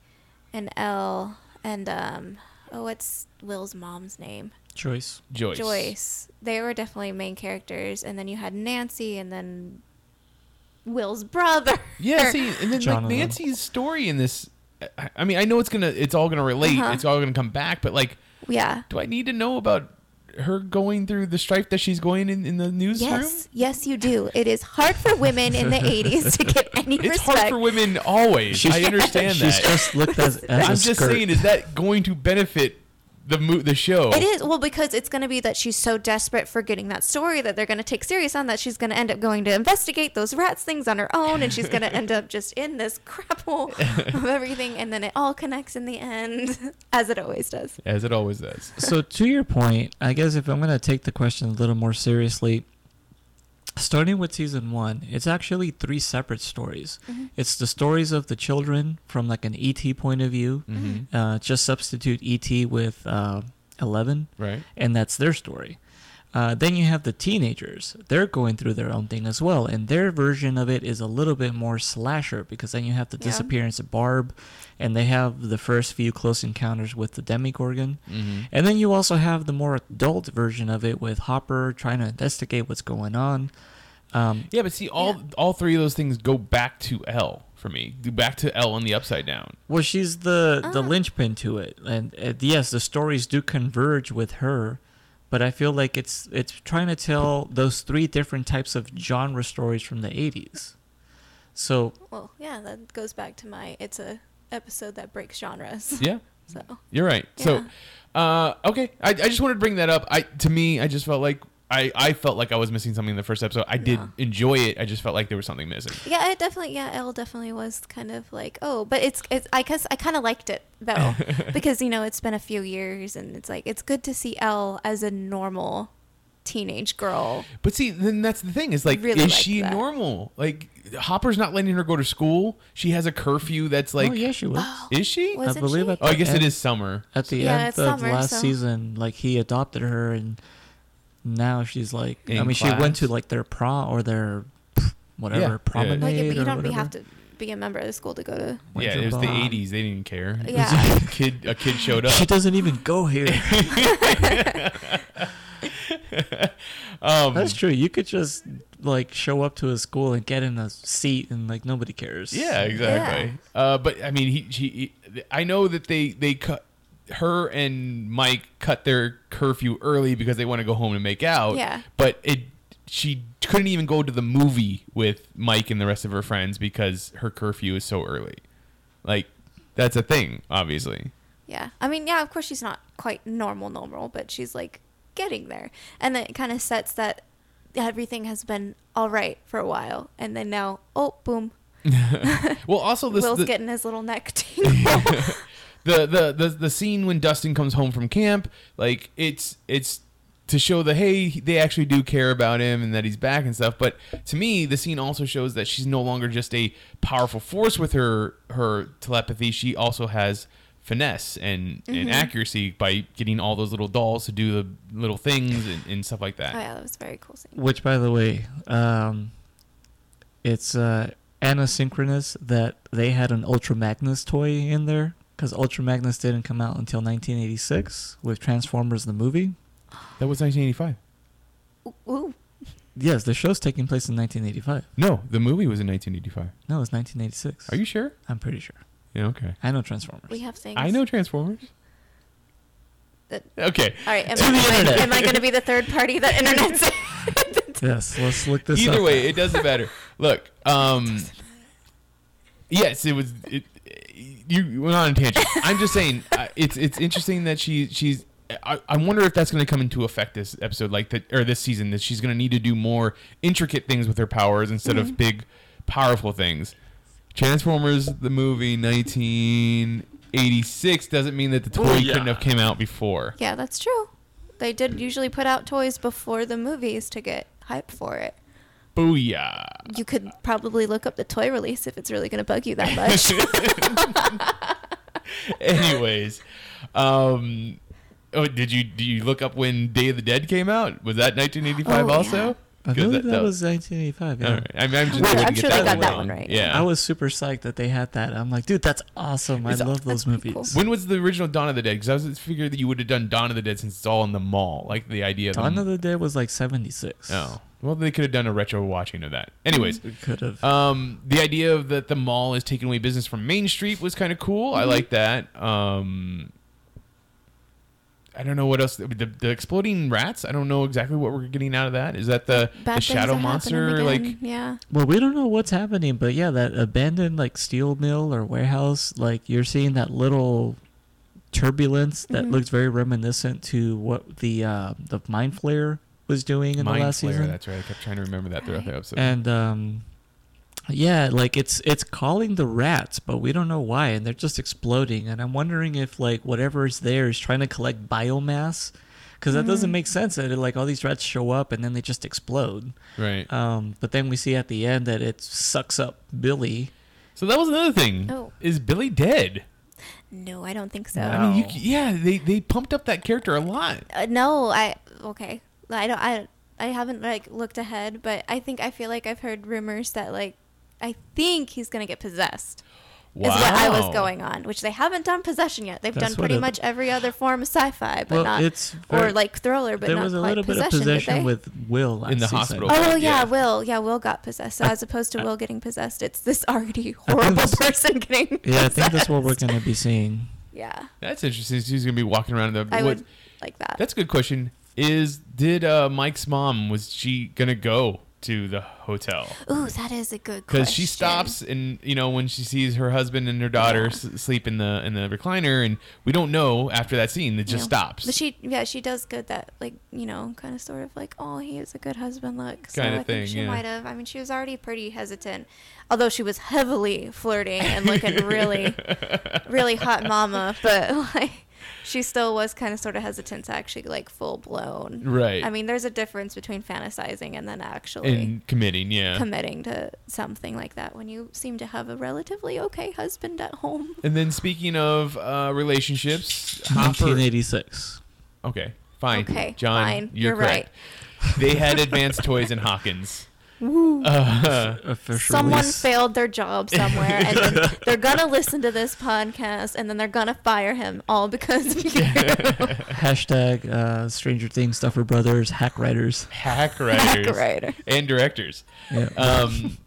and El, and um, oh, what's Will's mom's name? Joyce. Joyce. Joyce. They were definitely main characters, and then you had Nancy, and then Will's brother. <laughs> Yeah. See, and then like Nancy's story in this. I, I mean, I know it's gonna, it's all gonna relate. Uh-huh. It's all gonna come back. But like, yeah. do I need to know about her going through the strife that she's going in in the newsroom? Yes, yes, you do. It is hard for women in the <laughs> 80s to get any It's respect. hard for women always. I understand She's that. just looked as, as I'm a just skirt. saying, is that going to benefit the mo- the show? It is well because it's going to be that she's so desperate for getting that story that they're going to take serious on that she's going to end up going to investigate those rats things on her own and she's going to end up just in this <laughs> crap hole <laughs> of everything and then it all connects in the end <laughs> as it always does. as it always does. so to your point, I guess if I'm gonna take the question a little more seriously, starting with season one, it's actually three separate stories. It's the stories of the children from like an ET point of view. Mm-hmm. Uh, just substitute ET with uh, Eleven, Right. and that's their story. Uh, then you have the teenagers. They're going through their own thing as well, and their version of it is a little bit more slasher because then you have the Yeah. disappearance of Barb, and they have the first few close encounters with the Demogorgon. Mm-hmm. And then you also have the more adult version of it with Hopper trying to investigate what's going on. Um, Yeah, but see, all Yeah. all three of those things go back to El for me. Back to El on the upside down. well, she's the the Ah. linchpin to it, and uh, yes, the stories do converge with her, but I feel like it's it's trying to tell those three different types of genre stories from the '80s. So Well, yeah, that goes back to my it's a episode that breaks genres. Yeah, <laughs> So, you're right. So, uh, okay, I, I just wanted to bring that up. I to me, I just felt like I, I felt like I was missing something in the first episode. I did Yeah. enjoy it. I just felt like there was something missing. Yeah, it definitely. Yeah, El definitely was kind of like, oh, but it's it's. I guess I kind of liked it though, <laughs> because you know it's been a few years, and it's like it's good to see El as a normal teenage girl. But see, then that's the thing. Is like, Really is she that. normal? Like, Hopper's not letting her go to school. She has a curfew that's like. oh yeah, she was. <gasps> Is she? Was- I believe she? at oh, I guess it end- is summer. At the Yeah, end of summer, last so- season, like he adopted her, and now she's like, I In mean, she went to like their prom or their whatever Yeah, yeah. promenade Like, but you don't be, whatever. have to be a member of the school to go to. Yeah, it was the '80s. They didn't care. Yeah. a kid, a kid showed up. She doesn't even go here. <laughs> Um, That's true. You could just like show up to a school and get in a seat, and like nobody cares. Yeah, exactly. Uh, but I mean, he, she, he, I know that they they cut her and Mike cut their curfew early because they want to go home and make out. Yeah. But it, she couldn't even go to the movie with Mike and the rest of her friends because her curfew is so early. Like, that's a thing, obviously. Yeah, I mean, yeah, of course she's not quite normal, normal, but she's like getting there, and then it kind of sets that everything has been all right for a while, and then now, oh, boom, <laughs> Well, also this Will's the, getting his little neck <laughs> <laughs> tingle. The, the the the scene when Dustin comes home from camp, like it's it's to show that hey, they actually do care about him and that he's back and stuff. But to me, the scene also shows that she's no longer just a powerful force with her her telepathy. She also has finesse and, and accuracy by getting all those little dolls to do the little things and, and stuff like that. Oh yeah, that was a very cool scene. Which, by the way, um, it's uh, anasynchronous that they had an Ultra Magnus toy in there because Ultra Magnus didn't come out until 1986 with Transformers the movie. That was 1985. Ooh, ooh. Yes, the show's taking place in 1985. No, the movie was in 1985. No, it's 1986. Are you sure? I'm pretty sure. Yeah, okay. I know Transformers. we have things. I know Transformers. That- Okay. All right, am, To I, the am I- internet. am I going to be the third party that internet's? <laughs> yes, let's look this Either up. way, it doesn't matter. Look, um, <laughs> yes, it was. It, you you went on a tangent. I'm just saying, <laughs> uh, it's it's interesting that she she's. I, I wonder if that's going to come into effect this episode, like that, or this season, that she's going to need to do more intricate things with her powers instead of big, powerful things. Transformers, the movie, 1986, doesn't mean that the toy Booyah. couldn't have came out before. yeah, that's true. They did usually put out toys before the movies to get hype for it. Booyah! You could probably look up the toy release if it's really going to bug you that much. <laughs> Anyways, um, oh, did you do you look up when Day of the Dead came out? Was that 1985 Oh, yeah. also? I 'Cause believe that, was 1985. Yeah. All right. I mean, I'm just Well, I I'm sure they got that one right. Yeah. I was super psyched that they had that. I'm like, dude, that's awesome. I It's- love those movies. cool. when was the original Dawn of the Dead? Because I was figured that you would have done Dawn of the Dead since it's all in the mall, like the idea of Dawn them- of the Dead was like 76. Oh, well, they could have done a retro watching of that. Anyways, could have. um, the idea of that the mall is taking away business from Main Street was kind of cool. I like that. Um, I don't know what else. The, the exploding rats. I don't know exactly what we're getting out of that. Is that the, Bad the things shadow are happening monster? again. Like yeah, well, we don't know what's happening, but yeah, that abandoned like steel mill or warehouse, like you're seeing that little turbulence that Mhm. looks very reminiscent to what the uh, the mind flayer was doing in Mind the last Flare. season. That's right. I kept trying to remember that throughout the episode. and um yeah like it's it's calling the rats but we don't know why and they're just exploding and i'm wondering if like whatever is there is trying to collect biomass because that doesn't Mm. make sense that it, like all these rats show up and then they just explode right. um but then we see at the end that it sucks up billy So that was another thing. Oh. Is Billy dead? no, I don't think so. I mean, you, yeah, they they pumped up that character a lot. Uh, no, I okay. I don't. I I haven't like looked ahead, but I think I feel like I've heard rumors that like I think he's gonna get possessed. Wow. Is what I was going on, which they haven't done possession yet. They've That's done pretty it- much every other form of sci-fi, but well not it's or like thriller, but there not was a quite little bit possession. did possession they? with will last In the season. hospital. Oh Yeah. yeah, Will. Yeah, Will got possessed. So as opposed to Will getting possessed, it's this already horrible that's- person getting. yeah i think that's what we're gonna be seeing Yeah, That's interesting. She's gonna be walking around in the. I what- would like that. That's a good question. Is did uh, Mike's mom was she gonna go to the hotel? Ooh, that is a good question. Because she stops and you know when she sees her husband and her daughter Yeah. s- sleep in the in the recliner, and we don't know after that scene. It just Yeah. stops. But she, yeah, she does good that, like, you know, kind of sort of like, oh, he is a good husband look. So Kinda I thing, think she yeah. might have. I mean, she was already pretty hesitant, although she was heavily flirting and looking really, <laughs> really hot mama. But like, she still was kind of sort of hesitant to actually like full blown. right. I mean, there's a difference between fantasizing and then actually and committing, yeah. committing to something like that when you seem to have a relatively okay husband at home. <laughs> and then speaking of uh, relationships, Hopper. 1986 Okay, fine. Okay, John, fine. you're, You're correct. they had advanced toys in Hawkins. Woo. Uh, official Someone failed their job somewhere, and then <laughs> they're gonna listen to this podcast, and then they're gonna fire him all because of you. <laughs> hashtag uh, stranger things duffer brothers hack writers hack writers Hack writer. and directors. yeah Um,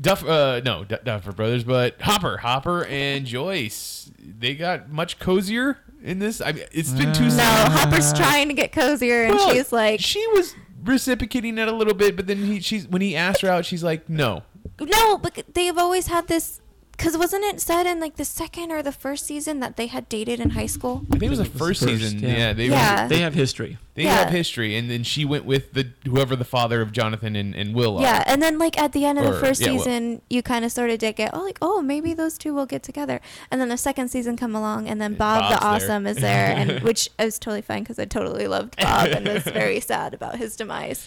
Duff, uh, no, D- Duffer Brothers, but Hopper, Hopper, and Joyce. They got much cozier in this. I mean, it's been two No, No, seasons. Hopper's trying to get cozier, and Well, she's like, she was reciprocating that a little bit, but then he, she's when he asked her out, she's like, no. "No, but they've always had this Because wasn't it said in like the second or the first season that they had dated in high school? I think it was the first, first, season. yeah. Yeah, they Yeah. were, They have history. they Yeah. have history, and then she went with the whoever the father of Jonathan and, and Will. are. Yeah, and then like at the end of Or- the first yeah, well- season, you kind of sort of did get oh like oh maybe those two will get together, and then the second season come along, and then Bob the Bob's there. Awesome is there, and <laughs> which is totally fine because I totally loved Bob and was very sad about his demise.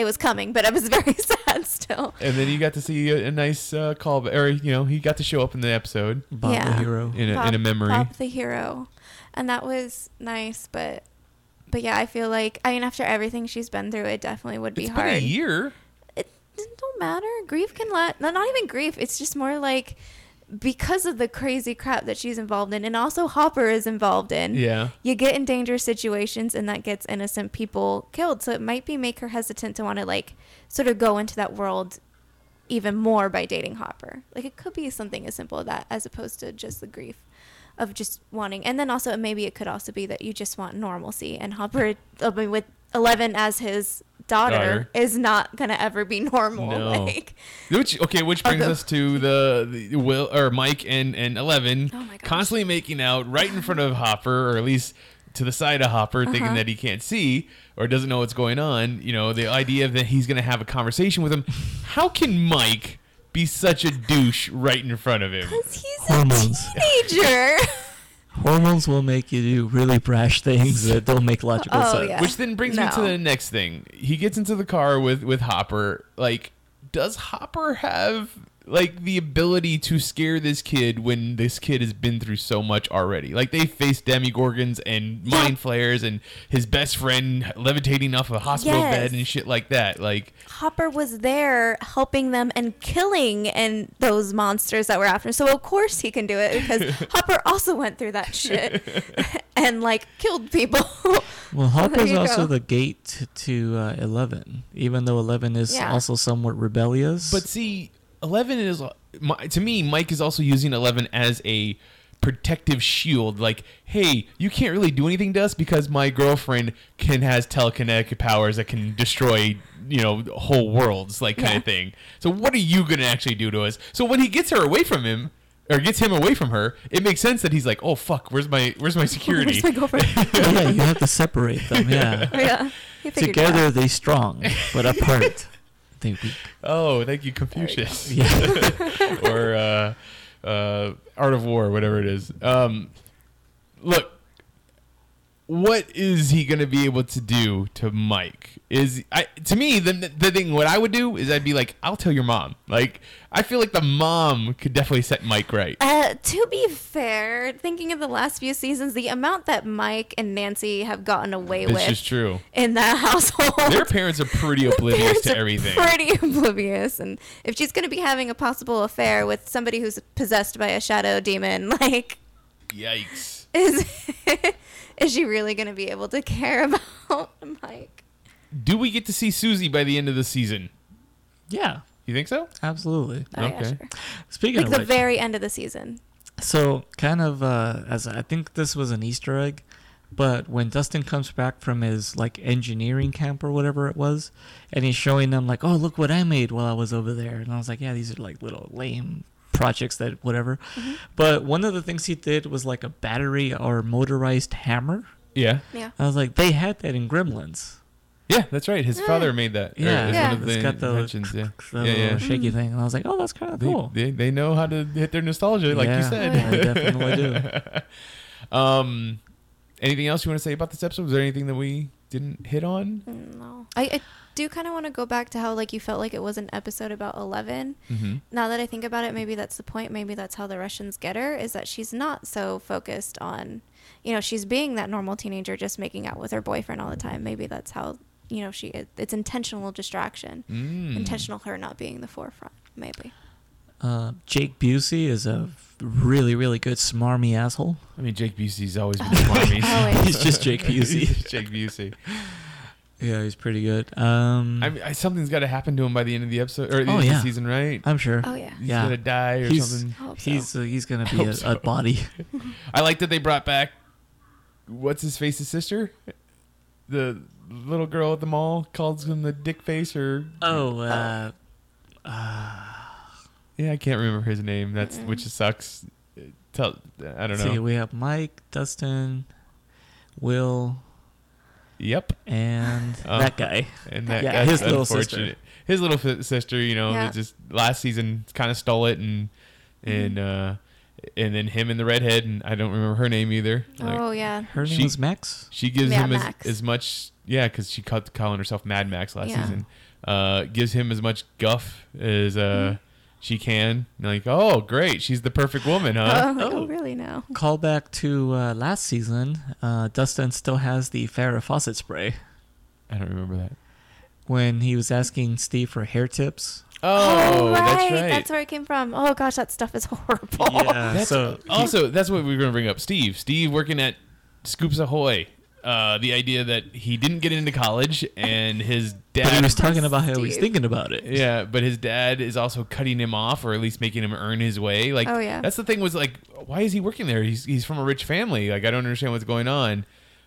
It was coming, but I was <laughs> very sad still. And then you got to see a, a nice uh, call, or you know, he got to show up in the episode Bob the hero. in a, Bob, in a memory. Bob the hero, and that was nice, but. But yeah, I feel like I mean, after everything she's been through, it definitely would be It's hard. been a year. it, it don't matter. Grief can let no, not even grief. It's just more like because of the crazy crap that she's involved in, and also Hopper is involved in. Yeah. You get in dangerous situations, and that gets innocent people killed. So it might be make her hesitant to want to like sort of go into that world even more by dating Hopper. Like it could be something as simple as that, as opposed to just the grief of just wanting. And then also maybe it could also be that you just want normalcy, and Hopper, I mean, with Eleven as his daughter, Daughter. is not gonna ever be normal. No. <laughs> Like Which okay, which brings Okay. us to the, the Will or Mike and and Eleven Oh my constantly making out right in front of Hopper, or at least to the side of Hopper, thinking Uh-huh. that he can't see or doesn't know what's going on. You know, the idea that he's going to have a conversation with him. How can Mike be such a douche right in front of him? Because he's Hormones. a teenager. <laughs> Hormones will make you do really brash things that don't make logical Oh, sense. yeah. Which then brings me to the next thing. He gets into the car with with Hopper. Like, does Hopper have like the ability to scare this kid when this kid has been through so much already? Like they faced demogorgons and Yeah. mind flayers and his best friend levitating off a hospital Yes. bed and shit like that. Like, Hopper was there helping them and killing and those monsters that were after. him. So of course he can do it because <laughs> Hopper also went through that shit <laughs> and like killed people. Well, <laughs> Hopper's you also go. the gate to, to uh, Eleven, even though Eleven is Yeah. also somewhat rebellious. but see, Eleven is to me. Mike is also using Eleven as a protective shield. Like, hey, you can't really do anything to us because my girlfriend can has telekinetic powers that can destroy, you know, whole worlds, like kind Yeah. of thing. So what are you gonna actually do to us? So when he gets her away from him. Or gets him away from her. It makes sense that he's like, "Oh fuck, where's my where's my security?" Where's my girlfriend? Oh, <laughs> yeah, you have to separate them. Yeah, <laughs> yeah. He figured it together out. they strong, but apart <laughs> oh, thank you, Confucius. Yeah. <laughs> or uh, uh, Art of War, whatever it is. Um, look, what is he going to be able to do to Mike? Is I to me the the thing what I would do is I'd be like, I'll tell your mom. Like I feel like the mom could definitely set Mike right. Uh, to be fair, thinking of the last few seasons, the amount that Mike and Nancy have gotten away It's with just true. in that <laughs> household. Their parents are pretty oblivious to everything. Pretty <laughs> oblivious, and if she's going to be having a possible affair with somebody who's possessed by a shadow demon, <laughs> like, Yikes. is is she really going to be able to care <laughs> about Mike? Do we get to see Suzie by the end of the season? yeah, You think so? absolutely. Oh, yeah, Okay. sure. Speaking Like of the which, very end of the season. So kind of uh, as I think this was an Easter egg, but when Dustin comes back from his like engineering camp or whatever it was, and he's showing them like, oh look what I made while I was over there, and I was like, yeah, these are like little lame projects that whatever. Mm-hmm. But one of the things he did was like a battery or motorized hammer. Yeah. Yeah. I was like, they had that in Gremlins. Yeah, that's right. His father made that. Yeah, Yeah. one of the it's got the, inventions. Yeah. the Yeah, little yeah. shaky Mm. thing, and I was like, oh, that's kind of cool. they, they know how to hit their nostalgia, like you said. Oh, they definitely do. <laughs> um, anything else you want to say about this episode? Was there anything that we didn't hit on? Mm, No. I, I do kind of want to go back to how like you felt like it was an episode about 11. Mm-hmm. Now that I think about it, maybe that's the point. Maybe that's how the Russians get her is that she's not so focused on, you know, she's being that normal teenager just making out with her boyfriend all the time. Maybe that's how, you know, she it, it's intentional distraction. Mm. Intentional her not being the forefront. Maybe. Uh, Jake Busey is a really, really good smarmy asshole. I mean, Jake Busey's always been <laughs> smarmy. Always. He's just Jake <laughs> Busey. He's Jake Busey. <laughs> Yeah, he's pretty good. Um, I mean, I, something's got to happen to him by the end of the episode or the Oh, end of yeah. the season, right? I'm sure. Oh yeah. He's yeah. gonna die or He's- something. I so. He's uh, he's gonna be a, so. a body. <laughs> I like that they brought back what's his face's sister, the little girl at the mall calls him the dick face or Oh, uh, Yeah, I can't remember his name. That's which sucks. Tell I don't See, know. we have Mike, Dustin, Will, Yep. and Oh. <laughs> that guy. And that Yeah, that's his little sister. His little fi- sister, you know, Yeah. just last season kind of stole it, and and uh, and then him and the redhead, and I don't remember her name either. Like, oh yeah. Her name She- was Max. She gives Mad him as, as much, yeah, because she called calling herself Mad Max last Yeah. season. Uh, gives him as much guff as uh, Mm-hmm. She can. Like, oh, great, she's the perfect woman, huh? <laughs> Oh, Oh. really? Now. Call back to uh, last season. Uh, Dustin still has the Farrah Fawcett spray. I don't remember that. When he was asking Steve for hair tips. Oh, that's right. That's where it came from. Oh gosh, that stuff is <laughs> horrible. Yeah. That's so also that's what we were going to bring up. Steve, Steve working at Scoops Ahoy. Uh, the idea that he didn't get into college and his dad. but he was talking about how he's Steve. thinking about it. Yeah, but his dad is also cutting him off, or at least making him earn his way. Like, Oh, yeah. that's the thing. Was like, why is he working there? He's he's from a rich family. Like, I don't understand what's going on.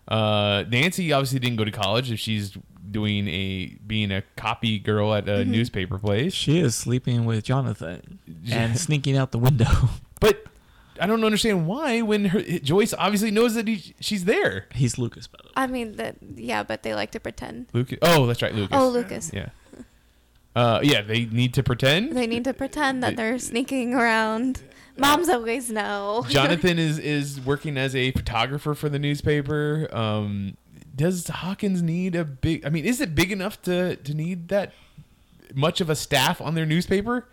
Uh, Nancy obviously didn't go to college. If she's doing a being a copy girl at a Mm-hmm. newspaper place, She is sleeping with Jonathan <laughs> and sneaking out the window. but I don't understand why when her, Joyce obviously knows that he, she's there. He's Lucas, by the way. I mean, that yeah, but they like to pretend. Lucas. Oh, that's right, Lucas. Oh, Lucas. Yeah. Uh, yeah, they need to pretend. They need to pretend that they're sneaking around. Moms always know. <laughs> Jonathan is is working as a photographer for the newspaper. Um, does Hawkins need a big? I mean, is it big enough to to need that much of a staff on their newspaper?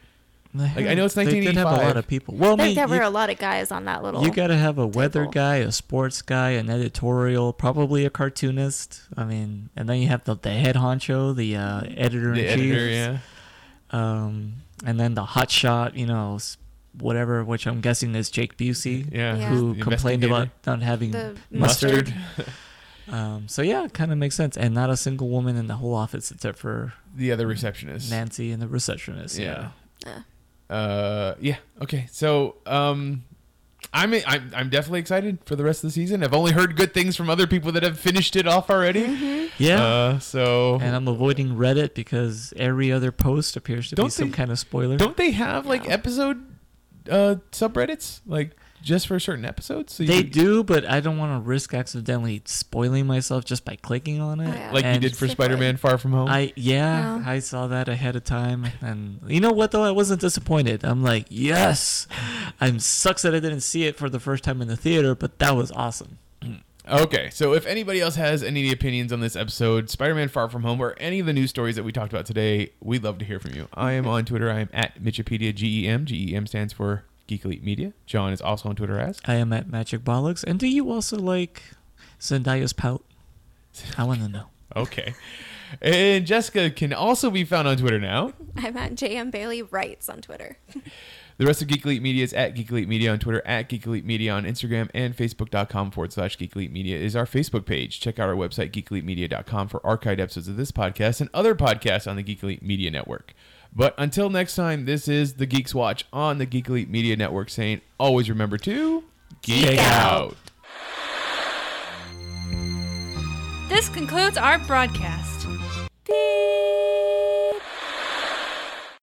Like, I know it's They did have a lot of people. Well, I There, mean, there were you, a lot of guys on that little. you got to have a weather table. guy, a sports guy, an editorial, probably a cartoonist. I mean, and then you have the, the head honcho, the uh, editor in chief. editor, yeah. Um, and then the hot shot, you know, whatever, which I'm guessing is Jake Busey, Yeah. Yeah. who The complained about not having The mustard. mustard. <laughs> Um, so yeah, it kind of makes sense. And not a single woman in the whole office except for The other receptionist. Nancy and the receptionist. Yeah. Yeah. Uh, yeah. Okay. So, um, I'm, I'm I'm definitely excited for the rest of the season. I've only heard good things from other people that have finished it off already. Yeah. Uh, so and I'm avoiding Reddit because every other post appears to be Don't some they- kind of spoiler. Don't they have like No. episode uh subreddits like just for certain episodes? So They can- do, but I don't want to risk accidentally spoiling myself just by clicking on it. Oh, yeah. like you did for Spider-Man: Far From Home. I yeah, No. I saw that ahead of time, and you know what though, I wasn't disappointed. I'm like, yes, I'm sucks that I didn't see it for the first time in the theater, but that was awesome. okay, so if anybody else has any opinions on this episode, Spider-Man: Far From Home, or any of the news stories that we talked about today, we'd love to hear from you. I am on Twitter. I am at Mitchipedia. G E M. G E M stands for Geek Elite Media. John is also on Twitter as. I am at Magic Bollocks, and do you also like Zendaya's pout? I want to know. <laughs> Okay. And Jessica can also be found on Twitter now. <laughs> I'm at JM Bailey Writes on Twitter. <laughs> The rest of Geek Elite Media is at Geek Elite Media on Twitter, at Geek Elite Media on Instagram, and Facebook.com forward slash Geek Elite Media is our Facebook page. Check out our website, geekelitemedia.com, for archived episodes of this podcast and other podcasts on the Geek Elite Media Network. But until next time, this is the Geeks Watch on the Geek Elite Media Network saying always remember to geek, geek out. out. This concludes our broadcast. Beep.